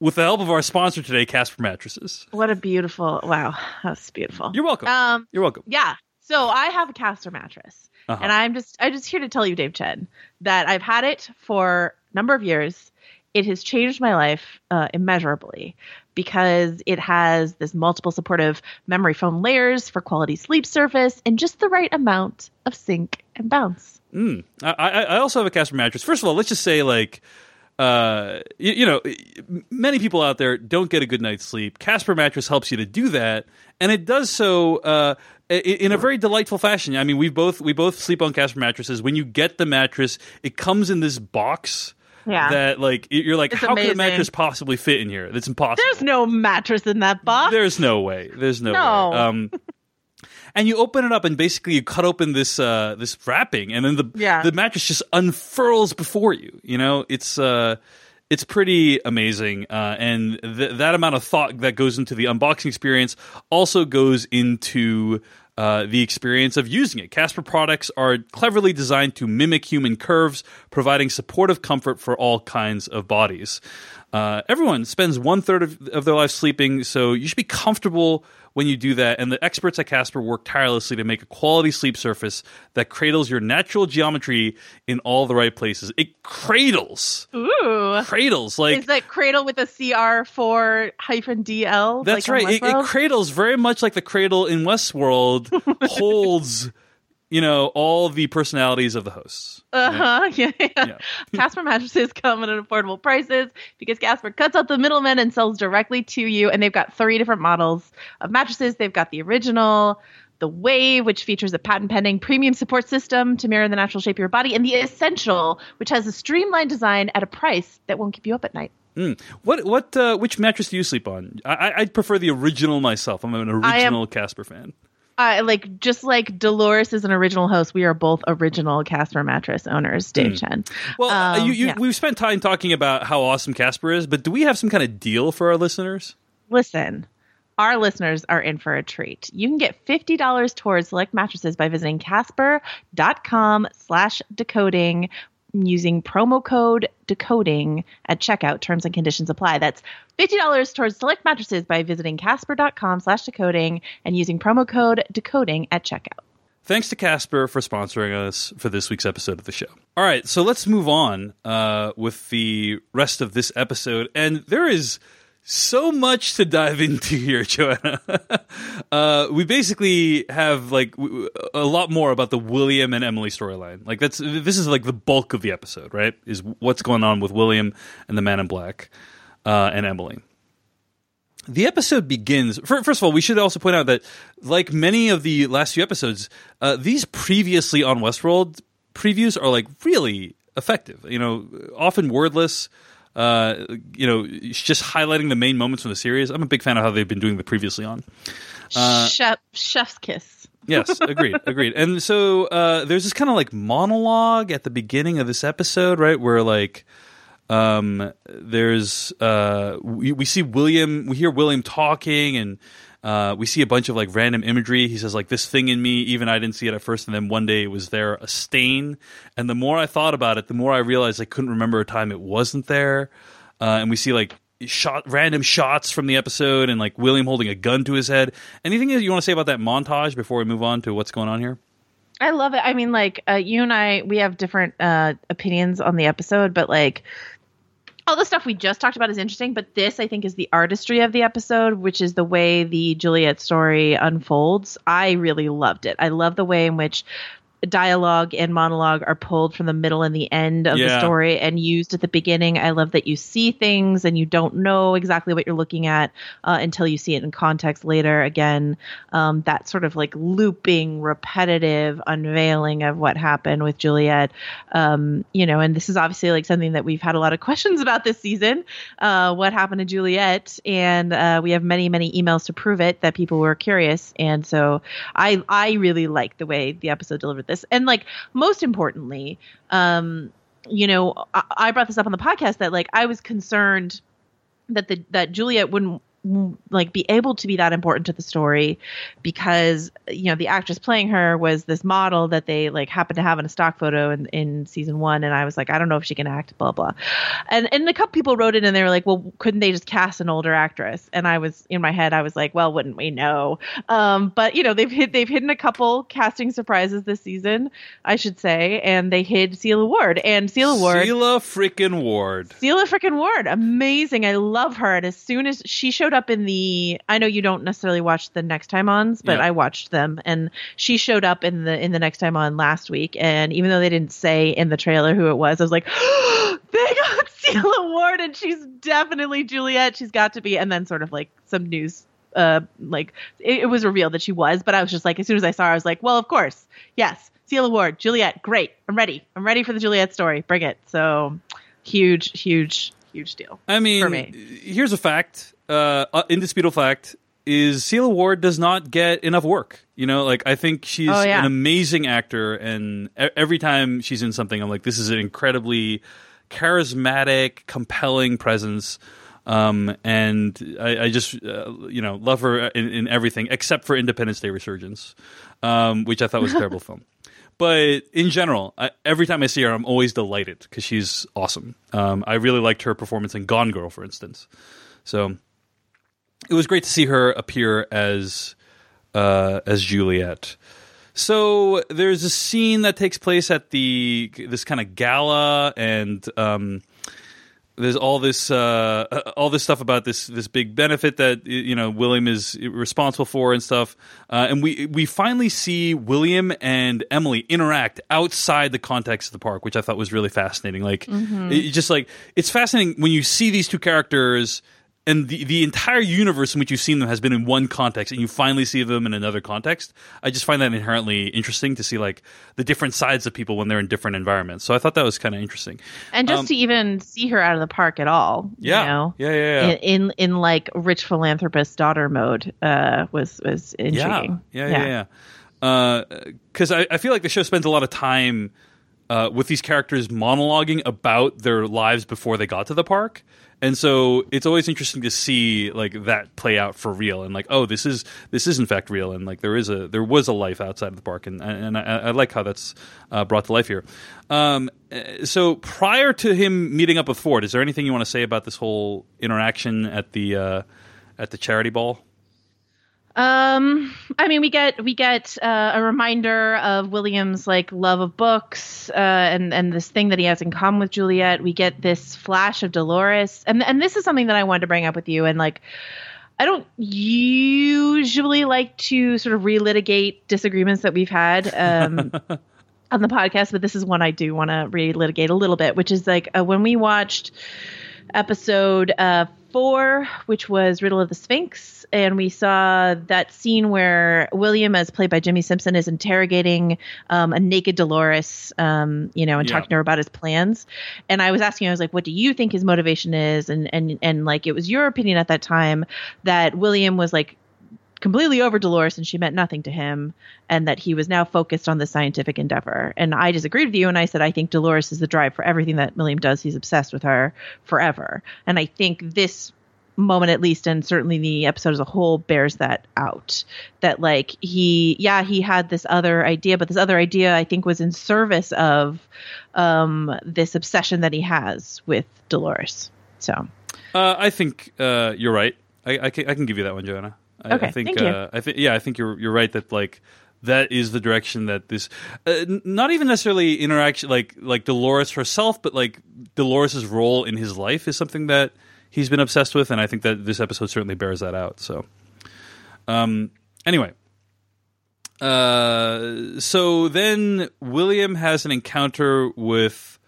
with the help of our sponsor today, Casper Mattresses. what a beautiful. Wow. That's beautiful. You're welcome. Um, You're welcome. yeah. So I have a Casper mattress, Uh-huh. and I'm just I'm just here to tell you, Dave Chen, that I've had it for a number of years. It has changed my life uh, immeasurably because it has this multiple supportive memory foam layers for quality sleep surface and just the right amount of sink and bounce. Mm. I, I I also have a Casper mattress. First of all, let's just say like. Uh, you, you know, many people out there don't get a good night's sleep. Casper mattress helps you to do that, and it does so uh, in a very delightful fashion. I mean, we both we both sleep on Casper mattresses. When you get the mattress, it comes in this box Yeah. that like you're like, It's how could a mattress possibly fit in here? That's impossible. There's no mattress in that box. There's no way. There's no, No. way. Um, [laughs] and you open it up, and basically you cut open this uh, this wrapping, and then the Yeah. the mattress just unfurls before you. You know, it's uh, it's pretty amazing, uh, and th- that amount of thought that goes into the unboxing experience also goes into. Uh, the experience of using it. Casper products are cleverly designed to mimic human curves, providing supportive comfort for all kinds of bodies. Uh, everyone spends one third of, of their life sleeping, so you should be comfortable when you do that. And the experts at Casper work tirelessly to make a quality sleep surface that cradles your natural geometry in all the right places. It cradles, Ooh. cradles like Is that cradle with a CR4 hyphen DL? that's like right. It, it cradles very much like the cradle in Westworld [laughs] holds, you know, all the personalities of the hosts. Uh huh. [laughs] Yeah. yeah. Yeah. [laughs] Casper mattresses come at an affordable prices because Casper cuts out the middlemen and sells directly to you. And they've got three different models of mattresses. They've got the original, the Wave, which features a patent pending premium support system to mirror the natural shape of your body, and the Essential, which has a streamlined design at a price that won't keep you up at night. Mm. What what uh, which mattress do you sleep on? I, I prefer the original myself. I'm an I am- original Casper fan. Uh, like just like Dolores is an original host, we are both original Casper mattress owners, Dave Chen. Well, uh, Um, you, you, yeah. we've spent time talking about how awesome Casper is, but do we have some kind of deal for our listeners? Listen, our listeners are in for a treat. You can get $50 towards select mattresses by visiting casper.com slash decoding using promo code decoding at checkout. Terms and conditions apply. That's $50 towards select mattresses by visiting casper.com slash decoding and using promo code decoding at checkout. Thanks to Casper for sponsoring us for this week's episode of the show. All right, so let's move on uh, with the rest of this episode. And there is so much to dive [laughs] into here, Joanna. uh, we basically have like w- a lot more about the William and Emily storyline. Like that's this is like the bulk of the episode, right? Is what's going on with William and the Man in Black uh, and Emily. The episode begins. fir- First of all, we should also point out that, like many of the last few episodes, uh, these previously on Westworld previews are like really effective. You know, often wordless. Uh, you know, just highlighting the main moments from the series. I'm a big fan of how they've been doing the previously on. Chef, chef's kiss. Yes, agreed, [laughs] agreed. And so uh, there's this kind of like monologue at the beginning of this episode, right, where like um, there's uh, we, we see William, we hear William talking, and uh, we see a bunch of like random imagery. He says like this thing in me, even I didn't see it at first, and then one day it was there, a stain. And the more I thought about it, the more I realized I couldn't remember a time it wasn't there. Uh, and we see like shot random shots from the episode and like William holding a gun to his head. Anything that you want to say about that montage before we move on to what's going on here? I love it. I mean, like uh, you and I, we have different uh, opinions on the episode, but like all the stuff we just talked about is interesting. But this, I think, is the artistry of the episode, which is the way the Juliet story unfolds. I really loved it. I love the way in which dialogue and monologue are pulled from the middle and the end of the story and used at the beginning. I love that you see things and you don't know exactly what you're looking at uh, until you see it in context later. Again, um, that sort of like looping, repetitive unveiling of what happened with Juliet. Um, you know, and this is obviously like something that we've had a lot of questions about this season. Uh, what happened to Juliet? And uh, we have many, many emails to prove it that people were curious. And so I, I really like the way the episode delivered this. And like most importantly, um, you know, I, I brought this up on the podcast that like I was concerned that the that Juliet wouldn't like be able to be that important to the story because you know the actress playing her was this model that they like happened to have in a stock photo in, in season one and I was like I don't know if she can act blah blah and and a couple people wrote it and they were like well couldn't they just cast an older actress and I was in my head I was like well wouldn't we know um but you know they've hid they've hidden a couple casting surprises this season I should say and they hid Sela Ward and Sela Ward Sheila freaking Ward. Celia freaking Ward, amazing. I love her. And as soon as she showed up in the, I know you don't necessarily watch the next time ons, but Yeah. I watched them, and she showed up in the in the next time on last week. And even though they didn't say in the trailer who it was, I was like, [gasps] they got [laughs] Sela Ward, and she's definitely Juliet. She's got to be. And then sort of like some news. Uh, like it, it was revealed that she was, but I was just like, as soon as I saw her, I was like, well, of course, yes, Sela Ward, Juliet, great, I'm ready, I'm ready for the Juliet story, bring it. So, huge, huge, huge deal. I mean, for me. here's a fact, uh, uh, indisputable fact is Sela Ward does not get enough work. You know, like I think she's Oh, yeah. an amazing actor, and every time she's in something, I'm like, this is an incredibly charismatic, compelling presence. Um, and I, I just, uh, you know, love her in, in everything except for Independence Day Resurgence, um, which I thought was a terrible [laughs] film. But in general, I, every time I see her, I'm always delighted because she's awesome. Um, I really liked her performance in Gone Girl, for instance. So it was great to see her appear as uh, as Juliet. So there's a scene that takes place at the this kind of gala, and um, there's all this uh, all this stuff about this this big benefit that you know William is responsible for and stuff. Uh, and we we finally see William and Emily interact outside the context of the park, which I thought was really fascinating. Like it, just like it's fascinating when you see these two characters. And the, the entire universe in which you've seen them has been in one context, and you finally see them in another context. I just find that inherently interesting to see like the different sides of people when they're in different environments. So I thought that was kind of interesting. And just Um, to even see her out of the park at all, Yeah, you know, yeah, yeah, yeah. In, in in like rich philanthropist daughter mode, uh, was was intriguing. Yeah, yeah, yeah. Because I, I feel like the show spends a lot of time uh, with these characters monologuing about their lives before they got to the park. And so it's always interesting to see like that play out for real, and like, oh, this is this is in fact real, and like there is a there was a life outside of the park, and and I, I like how that's uh, brought to life here. Um, uh, so prior to him meeting up with Ford, is there anything you want to say about this whole interaction at the uh, at the charity ball? Um, I mean, we get we get uh, a reminder of William's like love of books, uh, and and this thing that he has in common with Juliet. We get this flash of Dolores, and and this is something that I wanted to bring up with you. And like, I don't usually like to sort of relitigate disagreements that we've had. Um, [laughs] on the podcast, but this is one I do want to relitigate a little bit, which is like uh, when we watched episode uh, four, which was Riddle of the Sphinx, and we saw that scene where William, as played by Jimmy Simpson, is interrogating um, a naked Dolores, um, you know, and Yeah. talking to her about his plans. And I was asking, I was like, "What do you think his motivation is?" And and and like, it was your opinion at that time that William was like completely over Dolores and she meant nothing to him and that he was now focused on the scientific endeavor. And I disagreed with you and I said I think Dolores is the drive for everything that William does. He's obsessed with her forever. And I think this moment at least and certainly the episode as a whole bears that out that like he yeah he had this other idea but this other idea i think was in service of um this obsession that he has with dolores so Uh, I think uh, you're right. I, I, can, I can give you that one, Joanna. I, Okay, I think, thank you. Uh, I think yeah, I think you're you're right that like that is the direction that this uh, not even necessarily interaction like like Dolores herself, but like Dolores's role in his life is something that he's been obsessed with, and I think that this episode certainly bears that out. So, um, anyway. Uh, so then William has an encounter with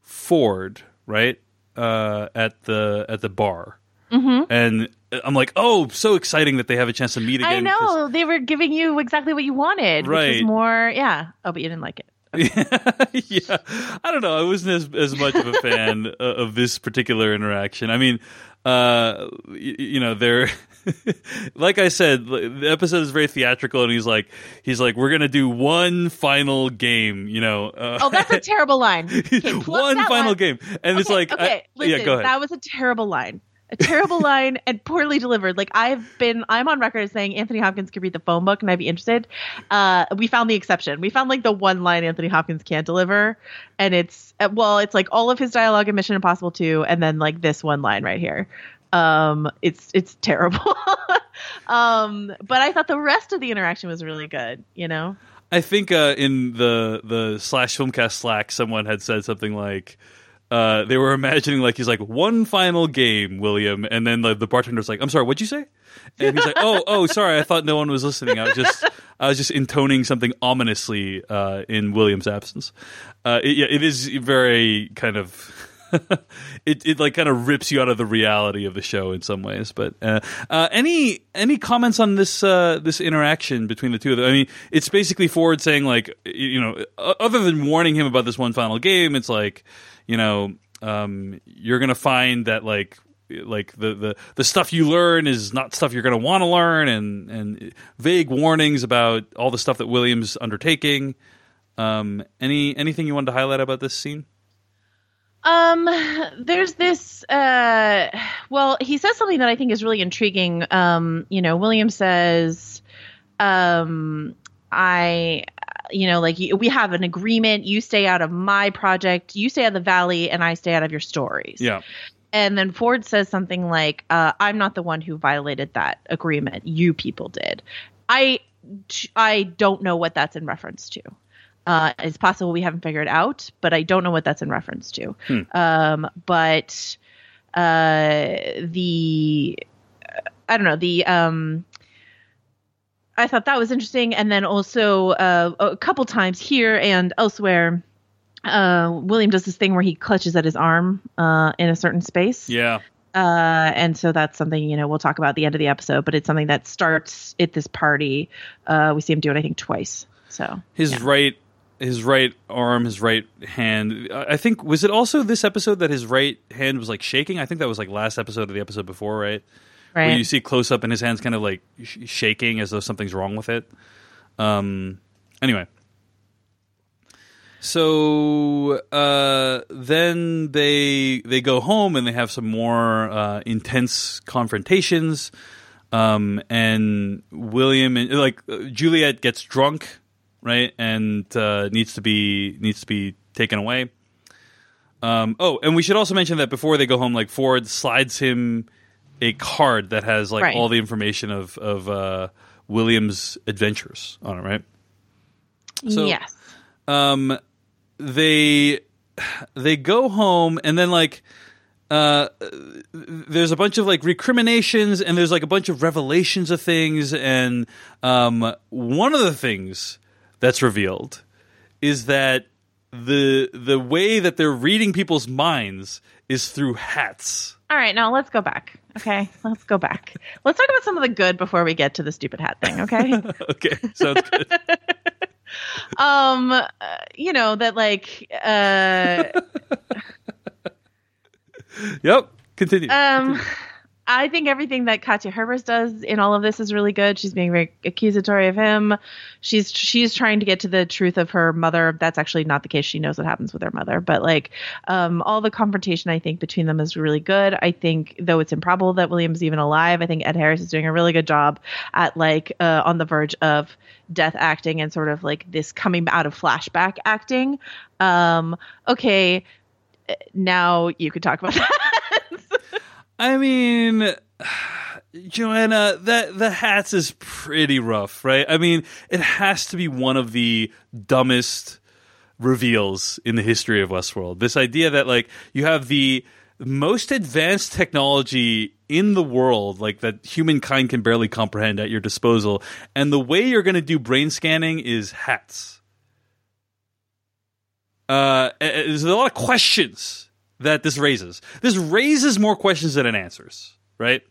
Ford, right? Uh, at the at the bar, mm-hmm. and I'm like, oh, so exciting that they have a chance to meet again. i know they were giving you exactly what you wanted which Right. is more yeah oh but you didn't like it [laughs] 'cause- yeah, I don't know. I wasn't as as much of a fan [laughs] of this particular interaction. I mean, uh, y- you know, they're [laughs] like I said, the episode is very theatrical, and he's like, he's like, we're gonna do one final game, you know. Uh, oh that's a terrible line Okay, one final line. game, and it's like, okay, I- listen, yeah, go ahead. That was a terrible line. A terrible [laughs] line and poorly delivered. Like I've been, I'm on record as saying Anthony Hopkins could read the phone book and I'd be interested. Uh, we found the exception. We found like the one line Anthony Hopkins can't deliver, and it's uh, well, it's like all of his dialogue in Mission Impossible 2, and then like this one line right here. Um, it's it's terrible. [laughs] um, but I thought the rest of the interaction was really good. You know. I think uh, in the the slash filmcast Slack, someone had said something like. Uh, they were [laughs] imagining like he's like one final game, William, and then the, the bartender's like, "I'm sorry, what'd you say?" And he's like, "Oh, [laughs] oh, sorry, I thought no one was listening. I was just, I was just intoning something ominously uh, in William's absence." Uh, it, yeah, it is very kind of. [laughs] it it like kind of rips you out of the reality of the show in some ways. But uh, uh, any any comments on this uh, this interaction between the two of them? I mean, it's basically Ford saying like you know, other than warning him about this one final game, it's like you know. um, you're gonna find that like like the, the the stuff you learn is not stuff you're gonna want to learn, and and vague warnings about all the stuff that William's undertaking. Um, any anything you wanted to highlight about this scene? Um, there's this. Uh, well, he says something that I think is really intriguing. Um, you know, William says, um, I, you know, like we have an agreement. You stay out of my project. You stay out of the valley, and I stay out of your stories. Yeah. And then Ford says something like, uh, "I'm not the one who violated that agreement. You people did." I, I don't know what that's in reference to. Uh, it's possible we haven't figured out, but I don't know what that's in reference to. Hmm. Um, but uh, the I don't know the um, I thought that was interesting, and then also uh, a couple times here and elsewhere, uh, William does this thing where he clutches at his arm uh, in a certain space. Yeah. Uh, and so that's something you know we'll talk about at the end of the episode, but it's something that starts at this party. Uh, we see him do it, I think, twice. So His yeah. right his right arm, his right hand. I think was it also this episode that his right hand was like shaking. I think that was like last episode of the episode before, right? Where right? you see close up and his hand's kind of like sh- shaking as though something's wrong with it. Um. Anyway. So uh, then they they go home and they have some more uh, intense confrontations. Um, and William and like uh, Juliet gets drunk, right, and uh, needs to be needs to be taken away. Um, oh, and we should also mention that before they go home, like Ford slides him a card that has like Right. all the information of of uh, William's adventures on it, right? so- yes. um they they go home and then like uh there's a bunch of like recriminations and there's like a bunch of revelations of things and um one of the things that's revealed is that the the way that they're reading people's minds is through hats All right, now let's go back. Okay, let's go back. Let's talk about some of the good before we get to the stupid hat thing. Okay. [laughs] okay sounds good [laughs] um, uh, you know that like uh, [laughs] yep continue um. I think everything that Katja Herbers does in all of this is really good. She's being very accusatory of him. She's she's trying to get to the truth of her mother. That's actually not the case. She knows what happens with her mother, but like um, all the confrontation I think between them is really good. I think though it's improbable that William's even alive, I think Ed Harris is doing a really good job at like uh, on the verge of death acting and sort of like this coming out of flashback acting. Um, okay, now you could talk about that. [laughs] I mean, [sighs] Joanna, that the hats is pretty rough, right? I mean, it has to be one of the dumbest reveals in the history of Westworld. This idea that like you have the most advanced technology in the world, like that humankind can barely comprehend at your disposal, and the way you're going to do brain scanning is hats. Uh, there's a lot of questions that this raises. This raises more questions than it answers, right?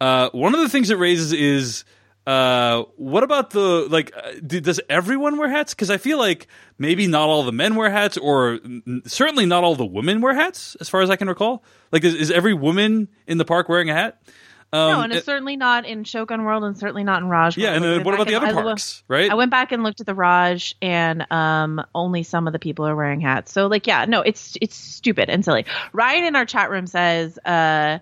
Uh, one of the things it raises is uh, what about the like? Uh, do, does everyone wear hats? Because I feel like maybe not all the men wear hats, or n- certainly not all the women wear hats, as far as I can recall. Like, is, is every woman in the park wearing a hat? Um, no, and it's certainly not in Shogun World, and certainly not in Raj. yeah, and then what about the other and- I- parks, right? I went back and looked at the Raj, and um, only some of the people are wearing hats. So, like, yeah, no, it's it's stupid and silly. Ryan in our chat room says, uh,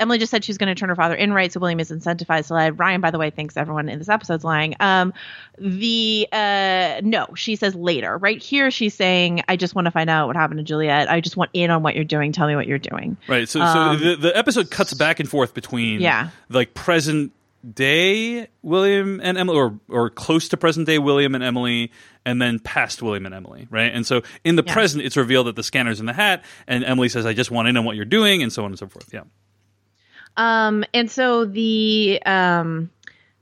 Emily just said she's going to turn her father in, right? So William is incentivized to lie. Ryan, by the way, thinks everyone in this episode's lying. Um, the uh, no, she says later. Right here, she's saying, "I just want to find out what happened to Juliet. I just want in on what you're doing. Tell me what you're doing." Right. So, Um, so the, the episode cuts back and forth between Yeah. like present day William and Emily, or or close to present day William and Emily, and then past William and Emily. Right. And so in the Yeah. present, it's revealed that the scanner's in the hat, and Emily says, "I just want in on what you're doing," and so on and so forth. Yeah. Um, and so the um,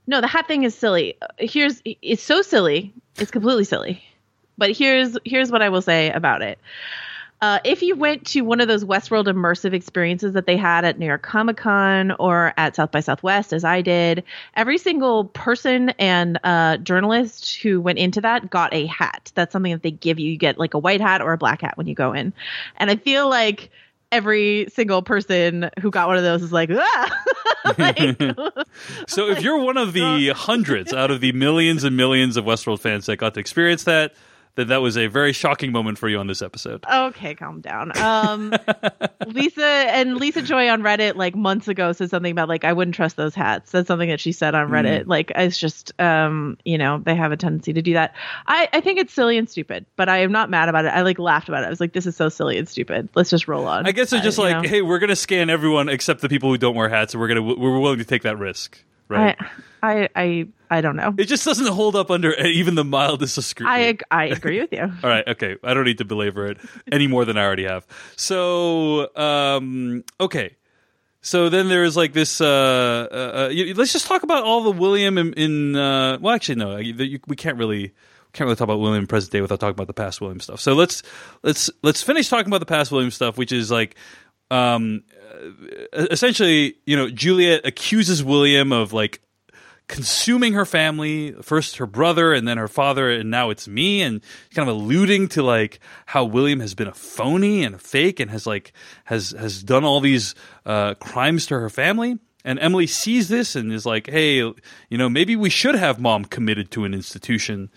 no, the hat thing is silly. Here's it's so silly, it's completely silly. But here's here's what I will say about it. Uh, if you went to one of those Westworld immersive experiences that they had at New York Comic Con or at South by Southwest, as I did, every single person and uh, journalist who went into that got a hat. That's something that they give you. You get like a white hat or a black hat when you go in. And I feel like every single person who got one of those is like, ah! [laughs] like [laughs] So if [laughs] you're one of the hundreds out of the millions and millions of Westworld fans that got to experience that, then that was a very shocking moment for you on this episode. okay, calm down. Um, [laughs] Lisa and Lisa Joy on Reddit like months ago said something about like I wouldn't trust those hats. That's something that she said on Reddit. Like it's just um, you know, they have a tendency to do that. I I think it's silly and stupid, but I am not mad about it. I like laughed about it. I was like, this is so silly and stupid. Let's just roll on. I guess they're just Uh, you like, know? hey, we're gonna scan everyone except the people who don't wear hats, and we're gonna we're willing to take that risk, right? I, I I I don't know. it just doesn't hold up under even the mildest of scrutiny. I ag- I agree with you. [laughs] All right, okay. I don't need to belabor it any more than I already have. So, um, okay. So then there's like this. Uh, uh, uh, you- let's just talk about all the William in. in uh, well, actually, no. You, we can't really can't really talk about William in present day without talking about the past William stuff. So let's let's let's finish talking about the past William stuff, which is like. Um, uh, essentially, you know, Juliet accuses William of like consuming her family first her brother and then her father and now it's me and kind of alluding to like how william has been a phony and a fake and has like has has done all these uh, crimes to her family. And emily sees this and is like hey you know maybe we should have mom committed to an institution.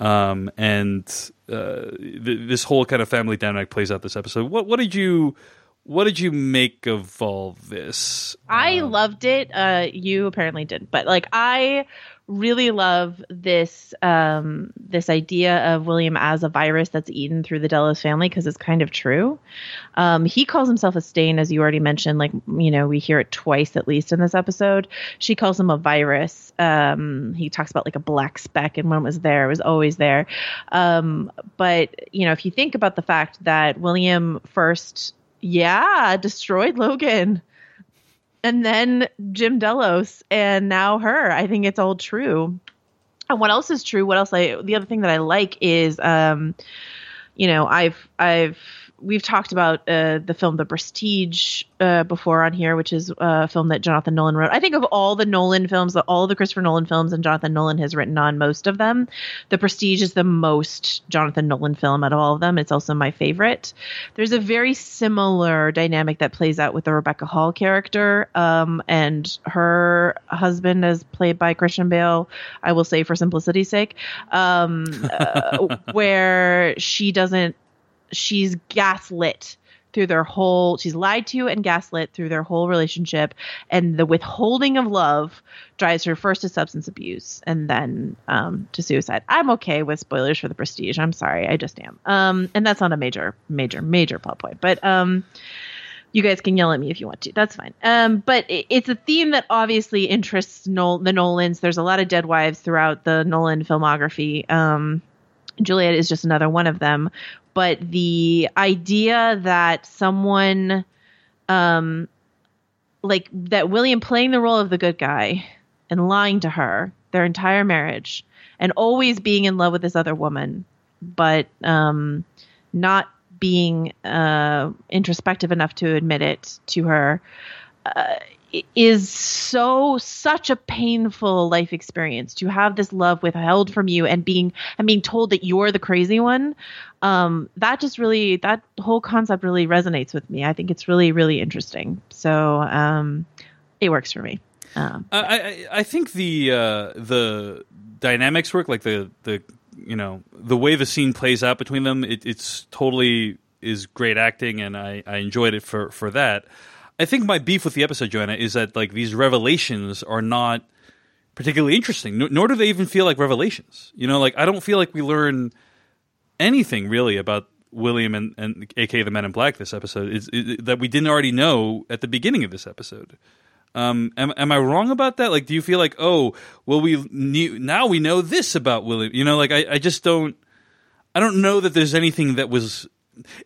Um, and uh, th- this whole kind of family dynamic plays out this episode. What what did you what did you make of all this I loved it. Uh, you apparently didn't, but like I really love this um, this idea of William as a virus that's eaten through the Delos family because it's kind of true. Um, he calls himself a stain, as you already mentioned. Like you know, we hear it twice at least in this episode. She calls him a virus. Um, he talks about like a black speck, and when it was there, it was always there. Um, but you know, if you think about the fact that William first, yeah, destroyed Logan and then Jim Delos, and now her. I think it's all true. And what else is true? What else? I the other thing that I like is, um, you know, I've I've we've talked about uh, the film The Prestige uh, before on here, which is a film that Jonathan Nolan wrote. I think of all the Nolan films, all the Christopher Nolan films, and Jonathan Nolan has written on most of them. The Prestige is the most Jonathan Nolan film out of all of them. It's also my favorite. There's a very similar dynamic that plays out with the Rebecca Hall character um, and her husband, as played by Christian Bale. I will say for simplicity's sake, um, uh, [laughs] where she doesn't she's gaslit through their whole she's lied to and gaslit through their whole relationship and the withholding of love drives her first to substance abuse and then um, to suicide i'm okay with spoilers for the prestige i'm sorry i just am um, and that's not a major major major plot point but um, you guys can yell at me if you want to. That's fine. Um, but it, it's a theme that obviously interests Nol- the Nolans. There's a lot of dead wives throughout the Nolan filmography. Um, Juliet is just another one of them. But the idea that someone, um, like that William playing the role of the good guy and lying to her their entire marriage and always being in love with this other woman, but um, not being uh, introspective enough to admit it to her uh, is so such a painful life experience to have this love withheld from you and being and being told that you're the crazy one um, that just really that whole concept really resonates with me i think it's really really interesting so um, it works for me um, I, I I think the uh, the dynamics work, like the the you know the way the scene plays out between them. It, it's totally is great acting, and I, I enjoyed it for for that. I think my beef with the episode, Joanna, is that like these revelations are not particularly interesting, nor, do they even feel like revelations. You know, like I don't feel like we learn anything really about William and, and aka the Men in Black this episode is, is that we didn't already know at the beginning of this episode. Um, am, am I wrong about that? Like, do you feel like, oh, well, we knew now we know this about William? You know, like I, I just don't, I don't know that there's anything that was.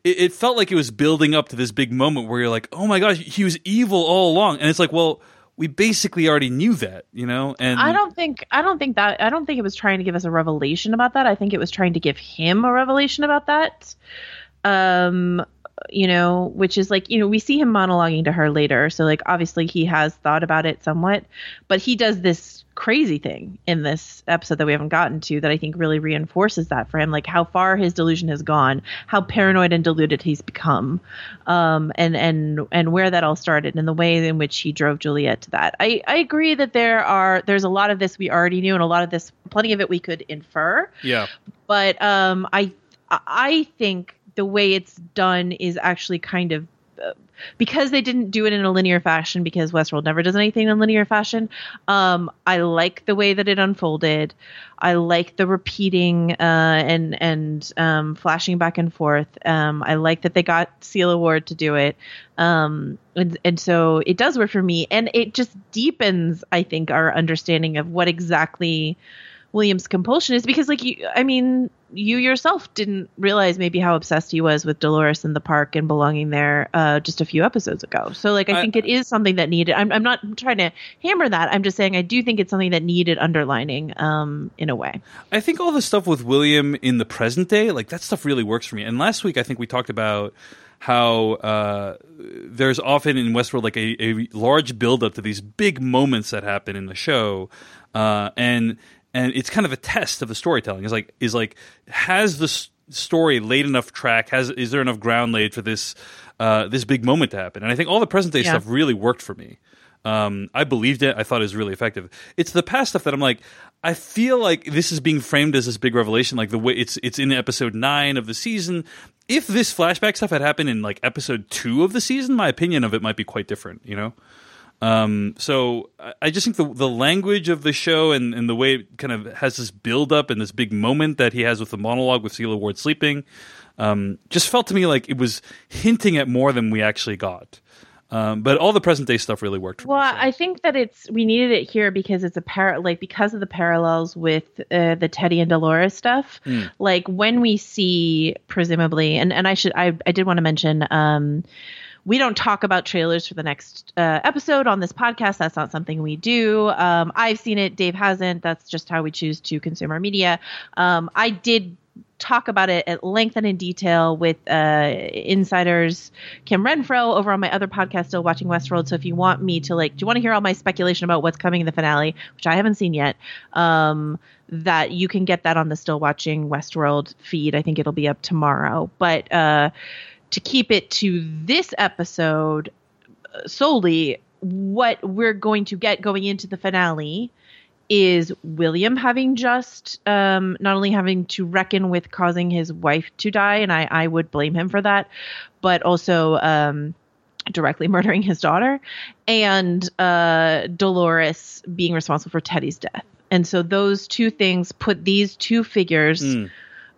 It, it felt like it was building up to this big moment where you're like, oh my gosh, he was evil all along, and it's like, well, we basically already knew that, you know. And I don't think I don't think that I don't think it was trying to give us a revelation about that. I think it was trying to give him a revelation about that. Um you know, which is like, you know, we see him monologuing to her later. So, like, obviously he has thought about it somewhat, but he does this crazy thing in this episode that we haven't gotten to that I think really reinforces that for him, like how far his delusion has gone, how paranoid and deluded he's become, um, and and and where that all started, and the way in which he drove Juliet to that. I I agree that there are there's a lot of this we already knew, and a lot of this, plenty of it we could infer. Yeah. But um, I I think the way it's done is actually kind of uh, because they didn't do it in a linear fashion because Westworld never does anything in linear fashion. Um, I like the way that it unfolded. I like the repeating uh, and and um, flashing back and forth. Um, I like that they got Sela Ward to do it, um, and and so it does work for me, and it just deepens, I think, our understanding of what exactly William's compulsion is because like you I mean you yourself didn't realize maybe how obsessed he was with Dolores in the park and belonging there uh, just a few episodes ago. So like I, I think it is something that needed I'm I'm not trying to hammer that. I'm just saying I do think it's something that needed underlining um in a way. I think all the stuff with William in the present day like that stuff really works for me. And last week I think we talked about how uh, there's often in Westworld like a, a large buildup to these big moments that happen in the show, uh, and and it's kind of a test of the storytelling. Is like is like has the story laid enough track? Has is there enough ground laid for this uh, this big moment to happen? And I think all the present day Yeah. stuff really worked for me. Um, I believed it. I thought it was really effective. It's the past stuff that I'm like, I feel like this is being framed as this big revelation. Like the way it's it's in episode nine of the season. If this flashback stuff had happened in like episode two of the season, my opinion of it might be quite different. You know. Um, so I- just think the the language of the show and, and the way it kind of has this build up and this big moment that he has with the monologue with Sela Ward sleeping, um, just felt to me like it was hinting at more than we actually got. Um, but all the present day stuff really worked. For Well, me, so. I think that it's we needed it here because it's a par like because of the parallels with uh, the Teddy and Dolores stuff. Like when we see presumably, and and I should I I did want to mention. um we don't talk about trailers for the next uh, episode on this podcast. That's not something we do. Um, I've seen it. Dave hasn't. That's just how we choose to consume our media. Um, I did talk about it at length and in detail with uh, insiders Kim Renfro over on my other podcast, Still Watching Westworld. So if you want me to like, do you want to hear all my speculation about what's coming in the finale, which I haven't seen yet? Um, that you can get that on the Still Watching Westworld feed. I think it'll be up tomorrow. But uh, to keep it to this episode uh, solely, what we're going to get going into the finale is William having just um, not only having to reckon with causing his wife to die, and I, I would blame him for that, but also um, directly [laughs] murdering his daughter, and uh, Dolores being responsible for Teddy's death. And so those two things put these two figures Mm.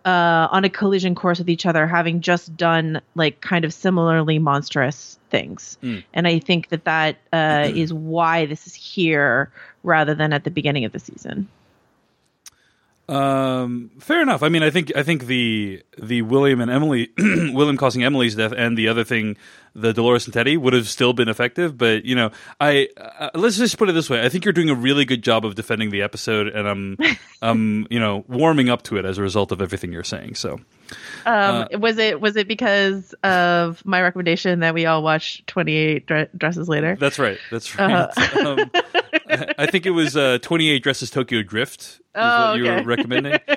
Uh, on a collision course with each other, having just done like kind of similarly monstrous things. Mm. And I think that that uh, [clears throat] is why this is here rather than at the beginning of the season. Um, fair enough. I mean, I think I think the the William and Emily, [clears throat] William causing Emily's death, and the other thing, the Dolores and Teddy, would have still been effective. But you know, I uh, let's just put it this way: I think you're doing a really good job of defending the episode, and I'm, [laughs] I'm, you know, warming up to it as a result of everything you're saying. So, Um, was it was it because of my recommendation that we all watch Twenty Eight Dre- Dresses Later? that's right. That's right. Uh-huh. [laughs] um, I, I think it was uh, 28 Dresses Tokyo Drift. Is Oh, what you were recommending. [laughs]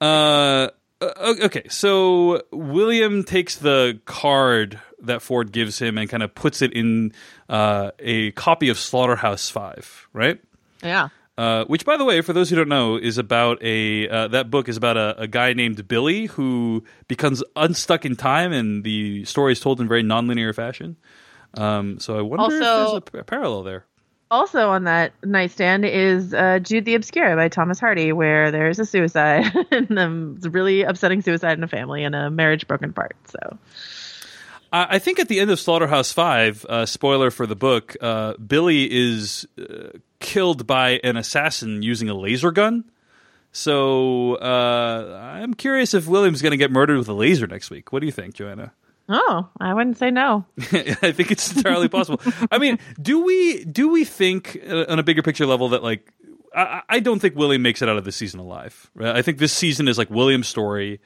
Uh, uh, okay, so William takes the card that Ford gives him and kind of puts it in uh, a copy of Slaughterhouse Five, right? Yeah. Uh, which, by the way, for those who don't know, is about a uh, that book is about a, a guy named Billy who becomes unstuck in time, and the story is told in very nonlinear fashion. Um, so I wonder if there's a p- parallel there. Also on that nightstand is uh, Jude the Obscure by Thomas Hardy, where there's a suicide [laughs] and um, it's a really upsetting suicide in a family and a marriage broken apart. So I think at the end of Slaughterhouse Five, uh, spoiler for the book, uh, Billy is uh, killed by an assassin using a laser gun. So uh, I'm curious if William's going to get murdered with a laser next week. What do you think, Joanna? Oh, I wouldn't say no. [laughs] I think it's entirely possible. I mean, do we do we think uh, on a bigger picture level that like I, I don't think William makes it out of this season alive. Right? I think this season is like William's story,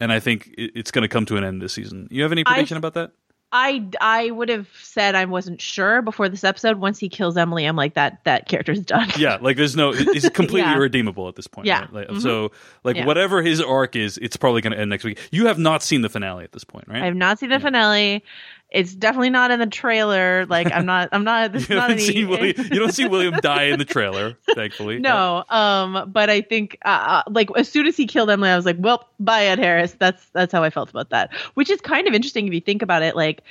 and I think it's going to come to an end this season. You have any I- prediction about that? I I would have said I wasn't sure before this episode. Once he kills Emily, I'm like that that character's done. Yeah, like there's no, he's completely [laughs] Yeah. irredeemable at this point. Yeah. right? Like, Mhm. So, like Yeah. whatever his arc is, it's probably going to end next week. You have not seen the finale at this point, right? I have not seen the finale. It's definitely not in the trailer. Like I'm not. I'm not. [laughs] This you, not any. seen William, you don't see William die in the trailer, thankfully. No, um, but I think uh, uh, like as soon as he killed Emily, I was like, "Well, bye, Ed Harris." That's that's how I felt about that. Which is kind of interesting if you think about it. Like,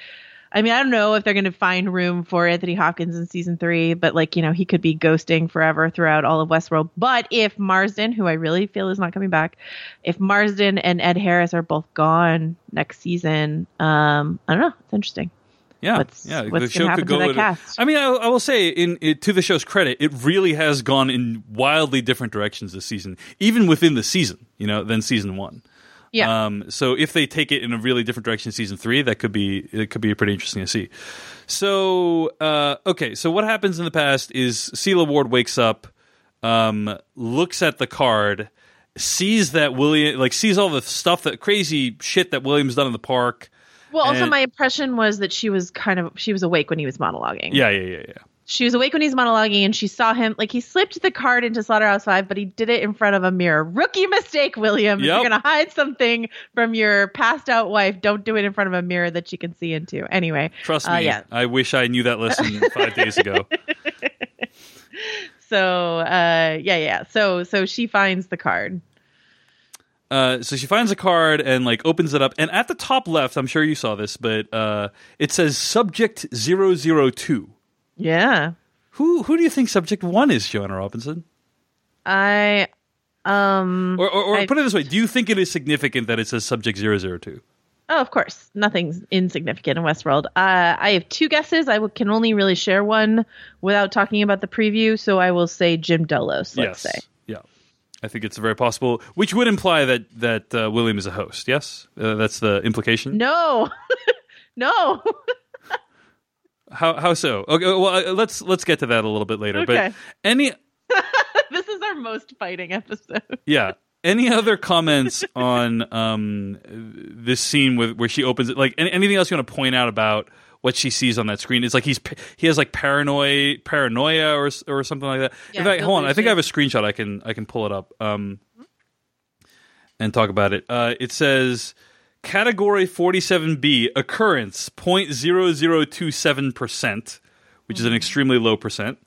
I mean, I don't know if they're going to find room for Anthony Hopkins in season three, but like you know, he could be ghosting forever throughout all of Westworld. But if Marsden, who I really feel is not coming back, if Marsden and Ed Harris are both gone next season, um, I don't know. It's interesting. Yeah, What's- yeah. what's the show could to go. that cast? I mean, I, I will say, in it, to the show's credit, it really has gone in wildly different directions this season, even within the season. You know, than season one. Yeah. Um, so if they take it in a really different direction in season three, that could be it could be pretty interesting to see. So uh, okay, so what happens in the past is Sela Ward wakes up, um, looks at the card, sees that William like sees all the stuff that crazy shit that William's done in the park. well, also and- my impression was that she was kind of she was awake when he was monologuing. Yeah, yeah, yeah, yeah. She was awake when he's monologuing and she saw him like he slipped the card into slaughterhouse five but he did it in front of a mirror. Rookie mistake william. If you're gonna hide something from your passed out wife don't do it in front of a mirror that she can see into. Anyway Trust uh, me, yeah. I wish I knew that lesson [laughs] five days ago. [laughs] so uh yeah yeah so so she finds the card. Uh, so she finds a card and like opens it up, and at the top left, I'm sure you saw this, but uh, it says subject 002. Yeah Who who do you think subject one is, Joanna Robinson? i um Or, or, or I- put it this way: Do you think it is significant that it says subject 002? Oh, of course. Nothing's insignificant in Westworld. Uh, I have two guesses. I w- can only really share one without talking about the preview, so I will say Jim Delos, let's yes. say. Yeah. I think it's very possible, which would imply that that uh, William is a host. Yes, uh, that's the implication. No. [laughs] no. [laughs] How how so? Okay, well uh, let's let's get to that a little bit later. Okay. But [laughs] any this is our most fighting episode. [laughs] yeah. Any other comments on um, this scene with where she opens it? Like any, anything else you want to point out about what she sees on that screen? It's like he's he has like paranoia, paranoia, or or something like that. Yeah, In fact, hold on, I think I have a screenshot. I can I can pull it up um, and talk about it. Uh, it says category forty seven B occurrence 0.0027 percent, which is an extremely low percent,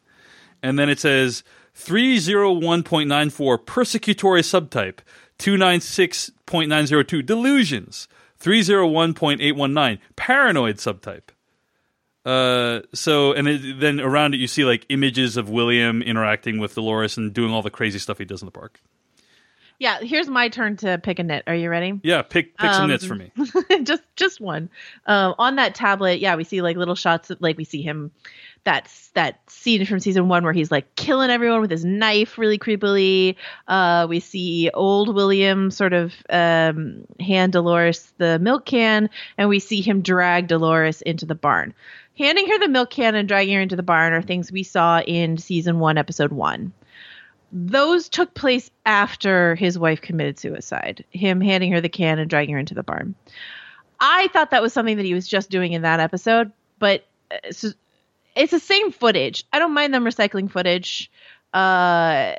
and then it says 301.94 persecutory subtype 296.902 delusions 301.819 paranoid subtype. Uh so and it, then around it you see like images of william interacting with dolores and doing all the crazy stuff he does in the park Yeah, here's my turn to pick a nit. Are you ready? yeah pick pick some Um, nits for me [laughs] just just one. Um, on that tablet, yeah, we see like little shots of like we see him that's that scene from season one where he's like killing everyone with his knife really creepily. Uh, we see old William sort of um, hand Dolores the milk can, and we see him drag Dolores into the barn. Handing her the milk can and dragging her into the barn are things we saw in season one, episode one those took place after his wife committed suicide. Him handing her the can and dragging her into the barn. I thought that was something that he was just doing in that episode, but uh, it's, it's the same footage. I don't mind them recycling footage. Uh,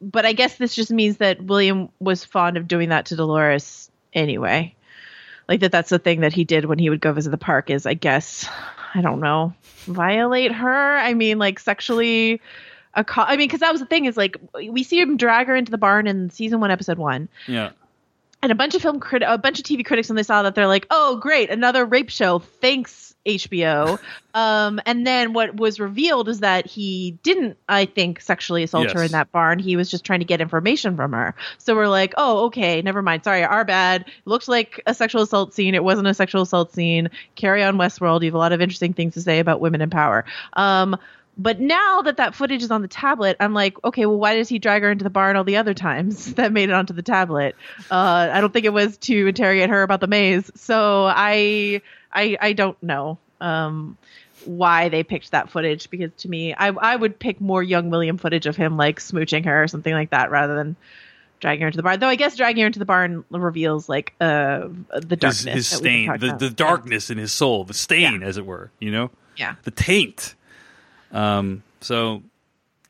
but I guess this just means that William was fond of doing that to Dolores anyway. Like that that's the thing that he did when he would go visit the park is I guess I don't know, violate her. I mean like sexually a co- I mean cuz that was the thing is like we see him drag her into the barn in season 1 episode 1 yeah and a bunch of film crit- a bunch of TV critics when they saw that they're like, "Oh, great, another rape show. Thanks HBO." [laughs] um, and then what was revealed is that he didn't, I think, sexually assault her in that barn. He was just trying to get information from her. So we're like, "Oh, okay, never mind. Sorry, our bad. It looked like a sexual assault scene. It wasn't a sexual assault scene. Carry on, Westworld. You have a lot of interesting things to say about women in power." Um, but now that that footage is on the tablet, I'm like, okay, well, why does he drag her into the barn all the other times [laughs] that made it onto the tablet? Uh, I don't think it was to interrogate her about the maze. So I, I, I don't know um, why they picked that footage because to me, I, I would pick more young William footage of him like smooching her or something like that rather than dragging her into the barn. Though I guess dragging her into the barn reveals like uh the darkness, his that stain, the, the darkness in his soul, the stain, as it were. You know, Yeah. the taint. Um. So,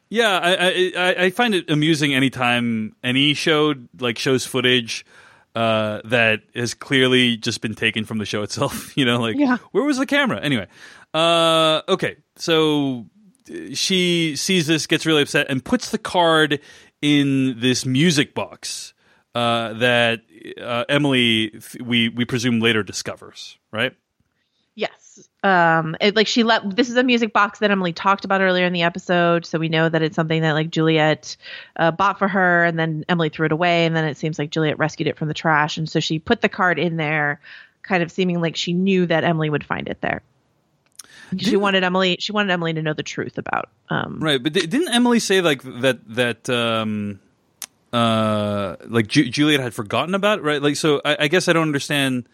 yeah, I, I I find it amusing anytime any show like shows footage uh, that has clearly just been taken from the show itself. [laughs] You know, like Yeah. where was the camera? Anyway, uh, okay, so she sees this, gets really upset, and puts the card in this music box uh, that uh, Emily, we we presume later discovers, right? Um, it, like she let this is a music box that Emily talked about earlier in the episode, so we know that it's something that like Juliet uh, bought for her, and then Emily threw it away, and then it seems like Juliet rescued it from the trash, and so she put the card in there, kind of seeming like she knew that Emily would find it there. She wanted Emily. She wanted Emily to know the truth about. Um, Right, but di- didn't Emily say like that that um uh like Ju- Juliet had forgotten about it, right? Like so I, I guess I don't understand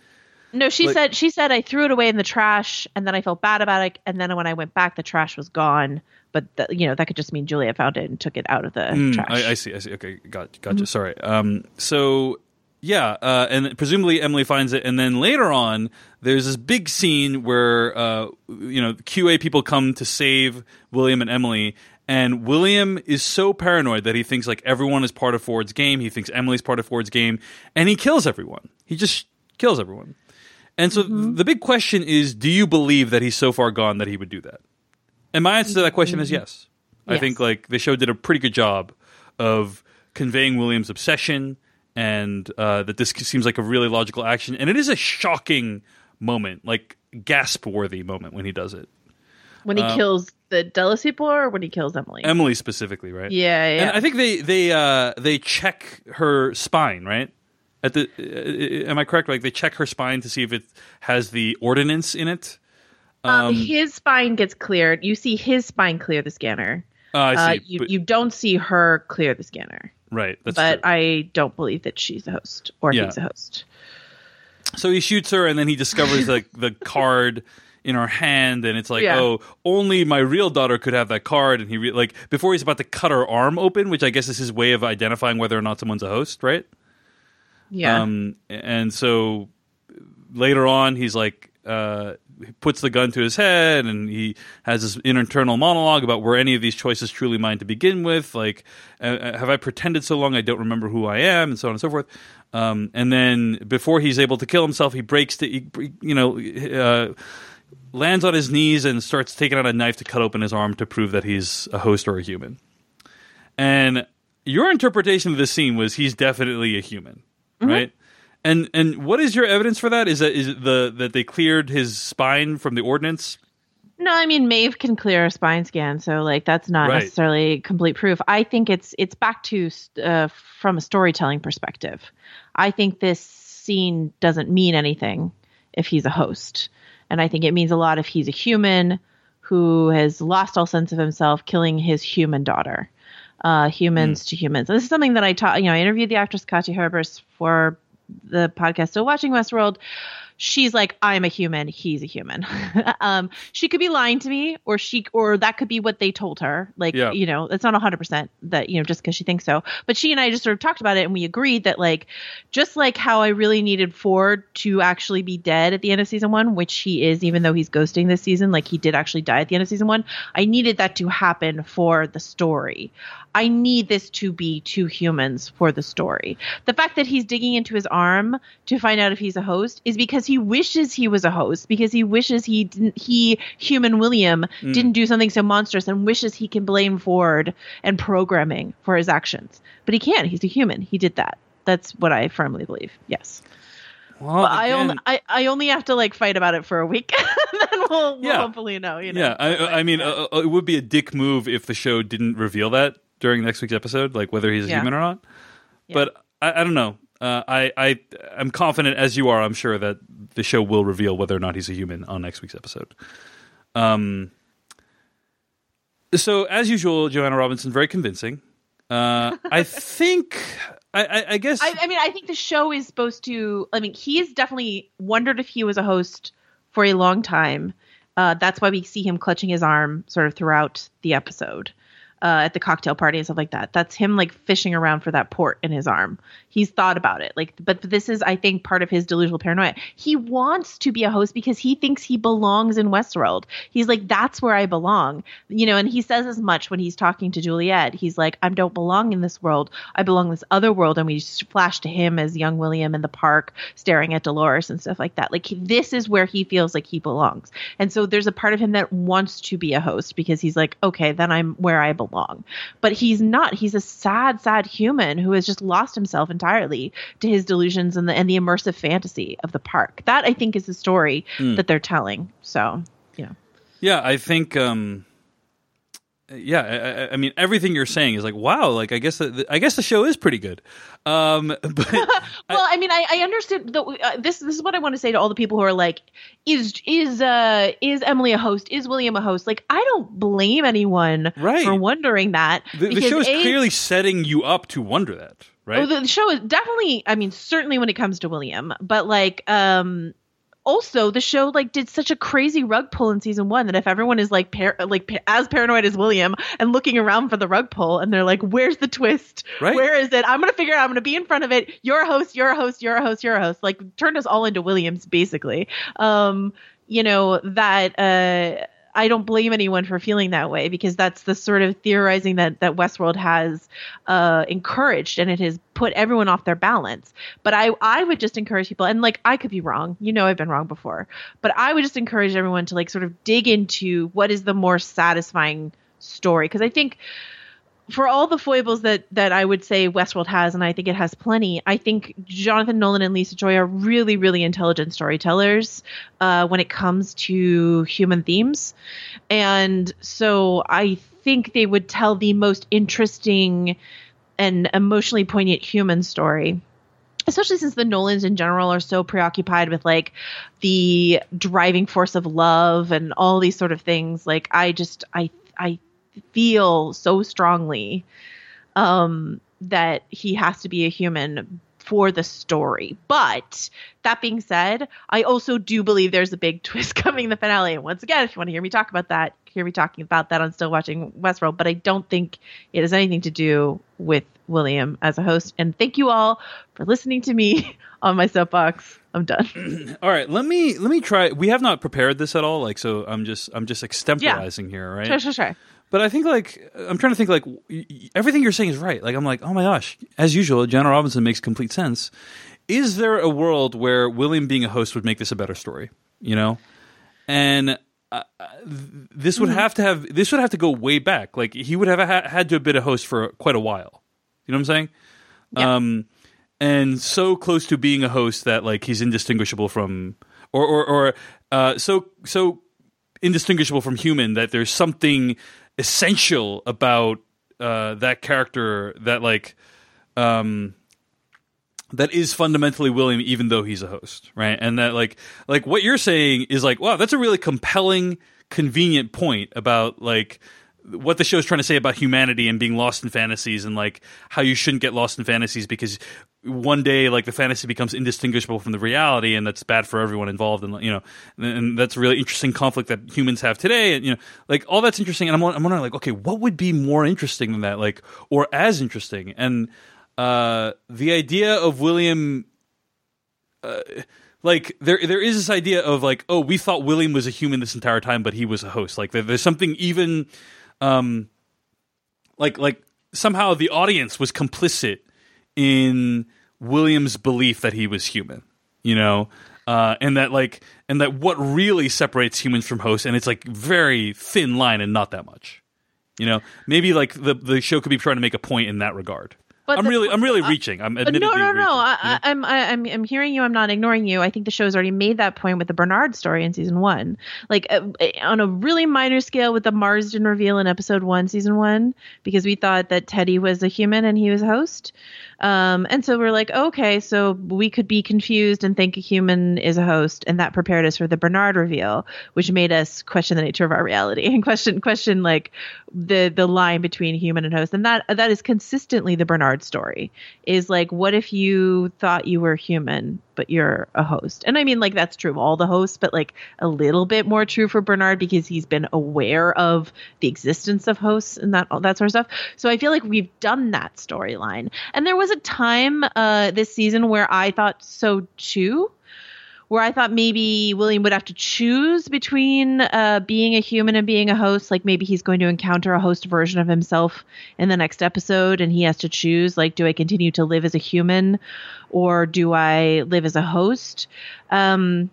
No, she Like- said she said I threw it away in the trash, and then I felt bad about it, and then when I went back, the trash was gone. But the, you know that could just mean Juliet found it and took it out of the Mm, trash. I, I see, I see. Okay, got gotcha. Sorry. Um so yeah, uh, and presumably Emily finds it, and then later on, there's this big scene where uh, you know QA people come to save William and Emily, and William is so paranoid that he thinks like everyone is part of Ford's game. He thinks Emily's part of Ford's game, and he kills everyone. He just kills everyone. And so the big question is: Do you believe that he's so far gone that he would do that? And my answer to that question is yes. I Yes. think like the show did a pretty good job of conveying William's obsession, and uh, that this seems like a really logical action. And it is a shocking moment, like gasp-worthy moment when he does it. when he uh, kills the Delos people or when he kills Emily. Emily specifically, right? yeah, yeah. And I think they they uh, they check her spine, right? At the uh, am I correct? Like they check her spine to see if it has the ordinance in it. um, his spine gets cleared. You see his spine clear the scanner. Uh, I Uh, see. you but- you don't see her clear the scanner. right. That's but true. I don't believe that she's a host or Yeah. he's a host. So he shoots her, and then he discovers like [laughs] the card in her hand, and it's like, Yeah. oh, only my real daughter could have that card. And he re- like before he's about to cut her arm open, which I guess is his way of identifying whether or not someone's a host, right? Yeah. Um, and so later on, he's like, uh, he puts the gun to his head, and he has this internal monologue about were any of these choices truly mine to begin with? Like, uh, uh, have I pretended so long I don't remember who I am, and so on and so forth. Um, and then before he's able to kill himself, he breaks the, he, you know, uh, lands on his knees and starts taking out a knife to cut open his arm to prove that he's a host or a human. And your interpretation of this scene was he's definitely a human, right? And and what is your evidence for that? Is that is it the that they cleared his spine from the ordinance? No, I mean Maeve can clear a spine scan, so like that's not Right. necessarily complete proof. I think it's it's back to uh, from a storytelling perspective. I think this scene doesn't mean anything if he's a host, and I think it means a lot if he's a human who has lost all sense of himself, killing his human daughter. Uh, humans to humans. This is something that I taught. You know, I interviewed the actress Katja Herbers for the podcast So Watching Westworld, she's like, I'm a human, he's a human. [laughs] um, she could be lying to me, or she, or that could be what they told her. Like, Yeah. you know, it's not 100% that, you know, just because she thinks so. But she and I just sort of talked about it and we agreed that, like, just like how I really needed Ford to actually be dead at the end of season one, which he is, even though he's ghosting this season, like, he did actually die at the end of season one. I needed that to happen for the story. I need this to be two humans for the story. The fact that he's digging into his arm to find out if he's a host is because he wishes he was a host because he wishes he didn't he human William didn't do something so monstrous and wishes he can blame Ford and programming for his actions. But he can't. He's a human. He did that. That's what I firmly believe. Yes. Well, I only I, I only have to like fight about it for a week. [laughs] and then we'll, we'll Yeah. hopefully know, you know. yeah, I, I mean, uh, uh, it would be a dick move if the show didn't reveal that during next week's episode, like whether he's a Yeah. human or not. But I, I don't know. Uh, I, I, I'm confident, as you are. I'm sure that the show will reveal whether or not he's a human on next week's episode. Um. So, as usual, Joanna Robinson very convincing. Uh, I think. I, I, I guess. I, I mean, I think the show is supposed to. I mean, he has definitely wondered if he was a host for a long time. Uh, that's why we see him clutching his arm sort of throughout the episode. Uh, at the cocktail party and stuff like that. That's him like fishing around for that port in his arm. He's thought about it. Like, but this is, I think, part of his delusional paranoia. He wants to be a host because he thinks he belongs in Westworld. He's like, that's where I belong, you know. And he says as much when he's talking to Juliet. He's like, I don't belong in this world. I belong in this other world. And we flash to him as young William in the park staring at Dolores and stuff like that. Like, this is where he feels like he belongs. And so there's a part of him that wants to be a host because he's like, okay, then I'm where I belong. But he's not. He's a sad, sad human who has just lost himself entirely to his delusions and the and the immersive fantasy of the park. That I think is the story Mm. that they're telling. So yeah. Yeah, I think. Um, yeah, I, I- I mean everything you're saying is like wow. Like I guess the, I guess the show is pretty good. Um, [laughs] but [laughs] well, I, mean, I, I understood that uh, this. This is what I want to say to all the people who are like, "Is is uh is Emily a host? Is William a host?" Like, I don't blame anyone Right. for wondering that. the, the show is A, clearly setting you up to wonder that, right? Oh, the, the show is definitely. I mean, certainly when it comes to William, but like, um, also the show like did such a crazy rug pull in season one that if everyone is like par- like pa- as paranoid as William and looking around for the rug pull and they're like, "Where's the twist? Right. Where is it? I'm gonna figure it out. I'm gonna be in front of it. You're a host. You're a host. You're a host. You're a host." Like turned us all into Williams basically. Um, you know that. Uh, I don't blame anyone for feeling that way because that's the sort of theorizing that that Westworld has uh, encouraged, and it has put everyone off their balance. But I I would just encourage people, and like I could be wrong, you know, I've been wrong before, but I would just encourage everyone to like sort of dig into what is the more satisfying story. Because I think for all the foibles that that I would say Westworld has, and I think it has plenty, I think Jonathan Nolan and Lisa Joy are really, really intelligent storytellers uh, when it comes to human themes, and so I think they would tell the most interesting and emotionally poignant human story especially since the Nolans in general are so preoccupied with like the driving force of love and all these sort of things. Like I just I I feel so strongly um that he has to be a human for the story. But that being said, I also do believe there's a big [laughs] twist coming in the finale. And once again, if you want to hear me talk about that, hear me talking about that on Still Watching Westworld. But I don't think it has anything to do with William as a host. And thank you all for listening to me [laughs] on my soapbox. I'm done. [clears throat] all right, let me let me try. We have not prepared this at all. Like, so I'm just I'm just extemporizing here, right? Sure, sure, sure. But I think like I'm trying to think like everything you're saying is right. Like I'm like, oh my gosh, as usual, Jenna Robinson makes complete sense. Is there a world where William being a host would make this a better story? You know, and uh, th- this would have to have this would have to go way back. Like he would have ha- had to have been a host for quite a while. You know what I'm saying? Yeah. Um, and so close to being a host that like he's indistinguishable from, or or, or uh, so so indistinguishable from human that there's something essential about uh, that character that like um that is fundamentally William even though he's a host, right? And that like like what you're saying is like wow, that's a really compelling convenient point about like what the show is trying to say about humanity and being lost in fantasies and like how you shouldn't get lost in fantasies because one day like the fantasy becomes indistinguishable from the reality and that's bad for everyone involved and you know and, that's a really interesting conflict that humans have today and you know like all that's interesting and I'm, I'm wondering like okay what would be more interesting than that like or as interesting? And uh the idea of William uh, like there there is this idea of like oh we thought William was a human this entire time but he was a host. Like there, there's something even um like like somehow the audience was complicit in William's belief that he was human you know? Uh, and that like and that what really separates humans from hosts and it's like very thin line and not that much you know? Maybe like the the show could be trying to make a point in that regard But I'm really I'm really uh, reaching I'm But admittedly no, no, reaching, no. I, you know? I, I'm, I'm, I'm hearing you. I'm not ignoring you. I think the show's already made that point with the Bernard story in season one. Like uh, on a really minor scale with the Marsden reveal in episode one, season one, because we thought that Teddy was a human and he was a host. Um, and so we're like, okay, so we could be confused and think a human is a host, and that prepared us for the Bernard reveal, which made us question the nature of our reality [laughs] and question question like the the line between human and host. And that that is consistently the Bernard story. Is like, what if you thought you were human, but you're a host? And I mean, like that's true of all the hosts, but like a little bit more true for Bernard because he's been aware of the existence of hosts and that all that sort of stuff. So I feel like we've done that storyline. And there was a time uh, this season where I thought so too, where I thought maybe William would have to choose between uh, being a human and being a host. Like maybe he's going to encounter a host version of himself in the next episode, and he has to choose like, do I continue to live as a human or do I live as a host? Um,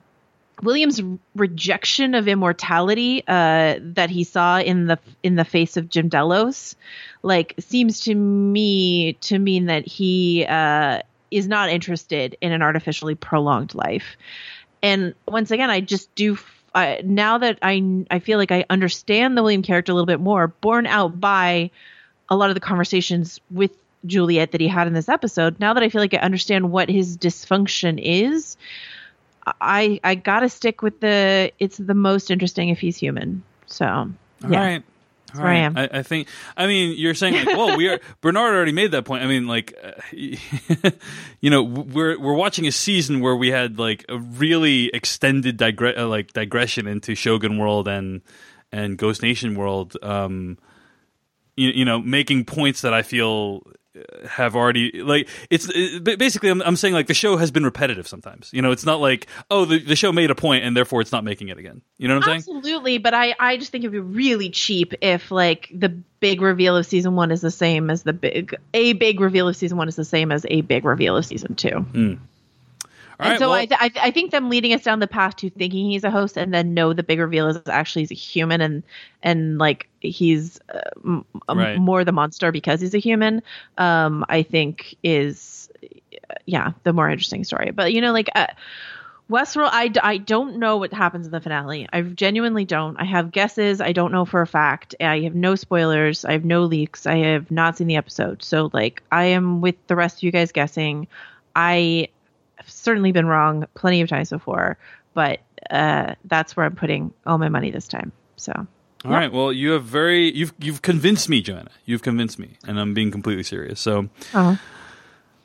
William's rejection of immortality uh, that he saw in the in the face of Jim Delos, like seems to me to mean that he uh, is not interested in an artificially prolonged life. And once again, I just do. Uh, now that I I feel like I understand the William character a little bit more, borne out by a lot of the conversations with Juliet that he had in this episode. Now that I feel like I understand what his dysfunction is, I I gotta stick with the it's the most interesting if he's human. So All yeah. right. That's where I am. I, I think. I mean, you're saying like, well, we are. [laughs] Bernard already made that point. I mean, like, uh, [laughs] you know, we're we're watching a season where we had like a really extended digre- uh, like digression into Shogun World and and Ghost Nation World. Um, you, you know, making points that I feel have already like it's it, basically I'm, I'm saying like the show has been repetitive sometimes. You know it's not like oh the, the show made a point and therefore it's not making it again. You know what i'm saying? Absolutely, but I I just think it'd be really cheap if like the big reveal of season one is the same as the big a big reveal of season one is the same as a big reveal of season two. Hmm. All and right, so well- I, th- I th- I think them leading us down the path to thinking he's a host and then know the big reveal is actually he's a human and and like he's uh, m- Right. more the monster because he's a human. Um, I think is yeah the more interesting story. But you know like. Uh, Westworld, I, d- I don't know what happens in the finale. I genuinely don't. I have guesses. I don't know for a fact. I have no spoilers. I have no leaks. I have not seen the episode. So, like, I am with the rest of you guys guessing. I have certainly been wrong plenty of times before, but uh, that's where I'm putting all my money this time. So, All right. Well, you have very you've you've convinced me, Joanna. You've convinced me, and I'm being completely serious. So, uh,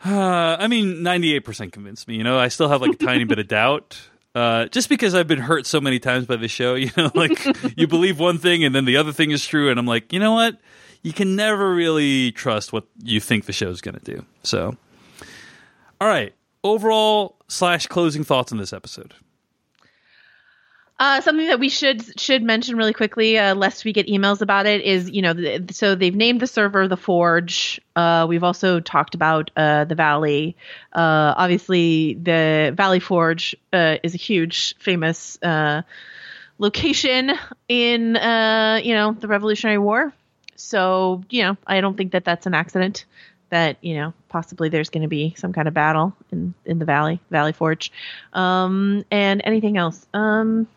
uh, I mean, 98 percent convinced me. You know, I still have like a tiny bit of doubt. Uh, just because I've been hurt so many times by the show, [laughs] you know, like you believe one thing and then the other thing is true, and I'm like, you know what? You can never really trust what you think the show's going to do. So, all right. Overall slash closing thoughts on this episode. Uh, something that we should should mention really quickly, uh, lest we get emails about it, is you know, the, so they've named the server the Forge. Uh, we've also talked about uh, the Valley. Uh, obviously, the Valley Forge uh, is a huge, famous location in you know the Revolutionary War. So you know, I don't think that that's an accident. That you know, possibly there's going to be some kind of battle in in the Valley Valley Forge, um, and anything else. Um,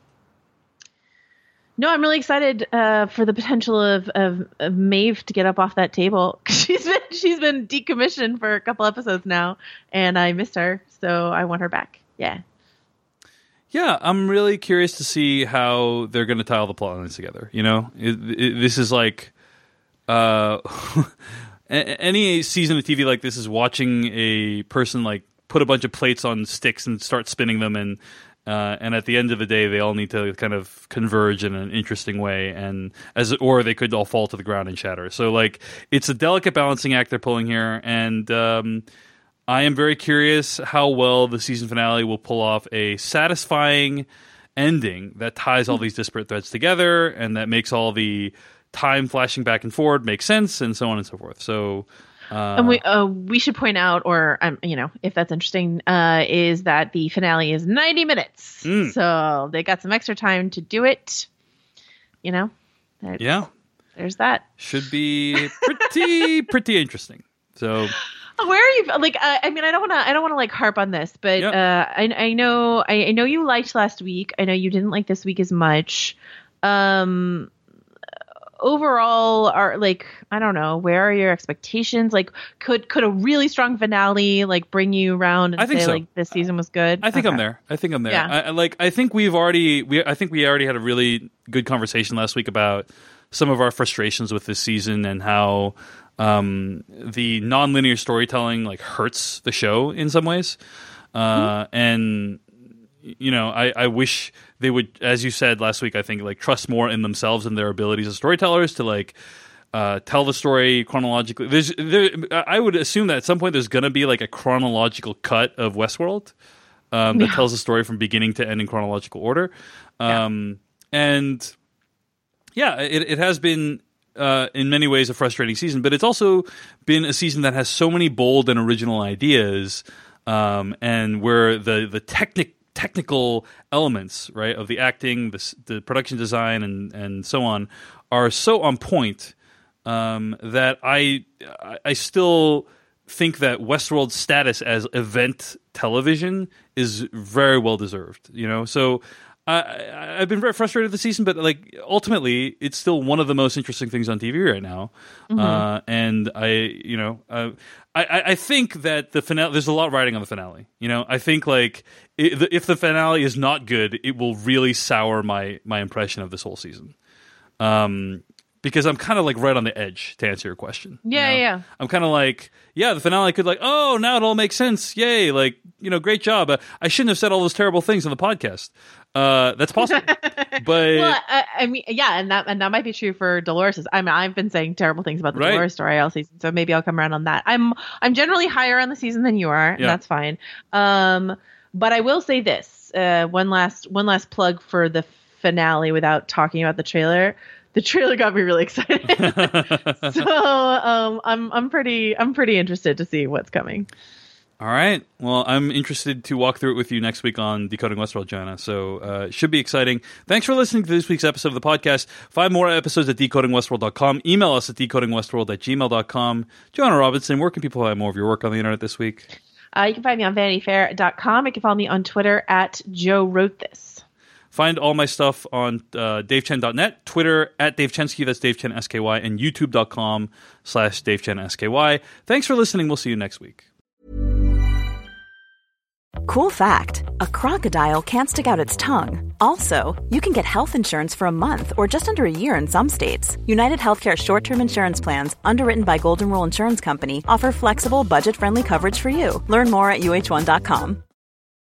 no, I'm really excited uh, for the potential of, of of Maeve to get up off that table. [laughs] She's been she's been decommissioned for a couple episodes now, and I missed her, so I want her back. Yeah. Yeah, I'm really curious to see how they're going to tie all the plot lines together. You know, it, it, this is like uh, [laughs] any season of TV like this is watching a person like put a bunch of plates on sticks and start spinning them, and uh, and at the end of the day, they all need to kind of converge in an interesting way, and as or they could all fall to the ground and shatter. So like, it's a delicate balancing act they're pulling here, and. Um, I am very curious how well the season finale will pull off a satisfying ending that ties all these disparate threads together and that makes all the time flashing back and forward makes sense and so on and so forth. So, uh, And we uh, we should point out, or um, you know, if that's interesting, uh, is that the finale is 90 minutes, Mm. so they got some extra time to do it. You know, there, yeah, there's that. should be pretty [laughs] pretty interesting. So, Oh, Where are you? Like, uh, I mean, I don't want to. I don't want to like harp on this, but Yep. uh, I, I know, I, I know you liked last week. I know you didn't like this week as much. Um, overall, are like I don't know, where are your expectations? Like, could could a really strong finale like bring you around and I think say so. like this season was good? I think I'm there. I think I'm there. Yeah. I, I- like I think we've already we I think we already had a really good conversation last week about some of our frustrations with this season and how um, the nonlinear storytelling like hurts the show in some ways. Uh, and you know, I, I wish they would, as you said last week, I think like trust more in themselves and their abilities as storytellers to like uh, tell the story chronologically. There's, there, I would assume that at some point there's going to be like a chronological cut of Westworld um, that tells the story from beginning to end in chronological order. Um, And yeah, it, it has been uh, in many ways a frustrating season, but it's also been a season that has so many bold and original ideas, um, and where the the technic technical elements right of the acting, the the production design, and and so on are so on point um, that I I- still think that Westworld's status as event television is very well deserved. You know, so I, I, I've been very frustrated this season, but like ultimately, it's still one of the most interesting things on TV right now. Uh, and I, you know, uh, I, I think that the finale. There's a lot riding on the finale. You know, I think like if the finale is not good, it will really sour my my impression of this whole season. Um, because I'm kind of like right on the edge to answer your question. you Yeah, know? yeah. I'm kind of like, yeah, the finale could like, oh, now it all makes sense. Yay! Like, you know, great job. Uh, I shouldn't have said all those terrible things on the podcast. Uh, that's possible, [laughs] but Well, I, I mean, yeah, and that and that might be true for Dolores. I mean, I've been saying terrible things about the Right. Dolores story all season, so maybe I'll come around on that. I'm I'm generally higher on the season than you are, and that's fine. Um, but I will say this: uh, one last one last plug for the finale without talking about the trailer. The trailer got me really excited, [laughs] so um, I'm I'm pretty I'm pretty interested to see what's coming. All right. Well, I'm interested to walk through it with you next week on Decoding Westworld, Joanna. So uh, it should be exciting. Thanks for listening to this week's episode of the podcast. Find more episodes at decodingwestworld.com. Email us at decodingwestworld at gmail.com. Joanna Robinson, where can people find more of your work on the internet this week? Uh, you can find me on VanityFair.com. You can follow me on Twitter at Joe Wrote This. Find all my stuff on uh, davechen.net, Twitter at davechensky, that's Dave Chen SKY, and youtube.com slash Dave Chen SKY. Thanks for listening. We'll see you next week. Cool fact a crocodile can't stick out its tongue. Also, you can get health insurance for a month or just under a year in some states. United Healthcare short term insurance plans, underwritten by Golden Rule Insurance Company, offer flexible, budget friendly coverage for you. Learn more at uh1.com.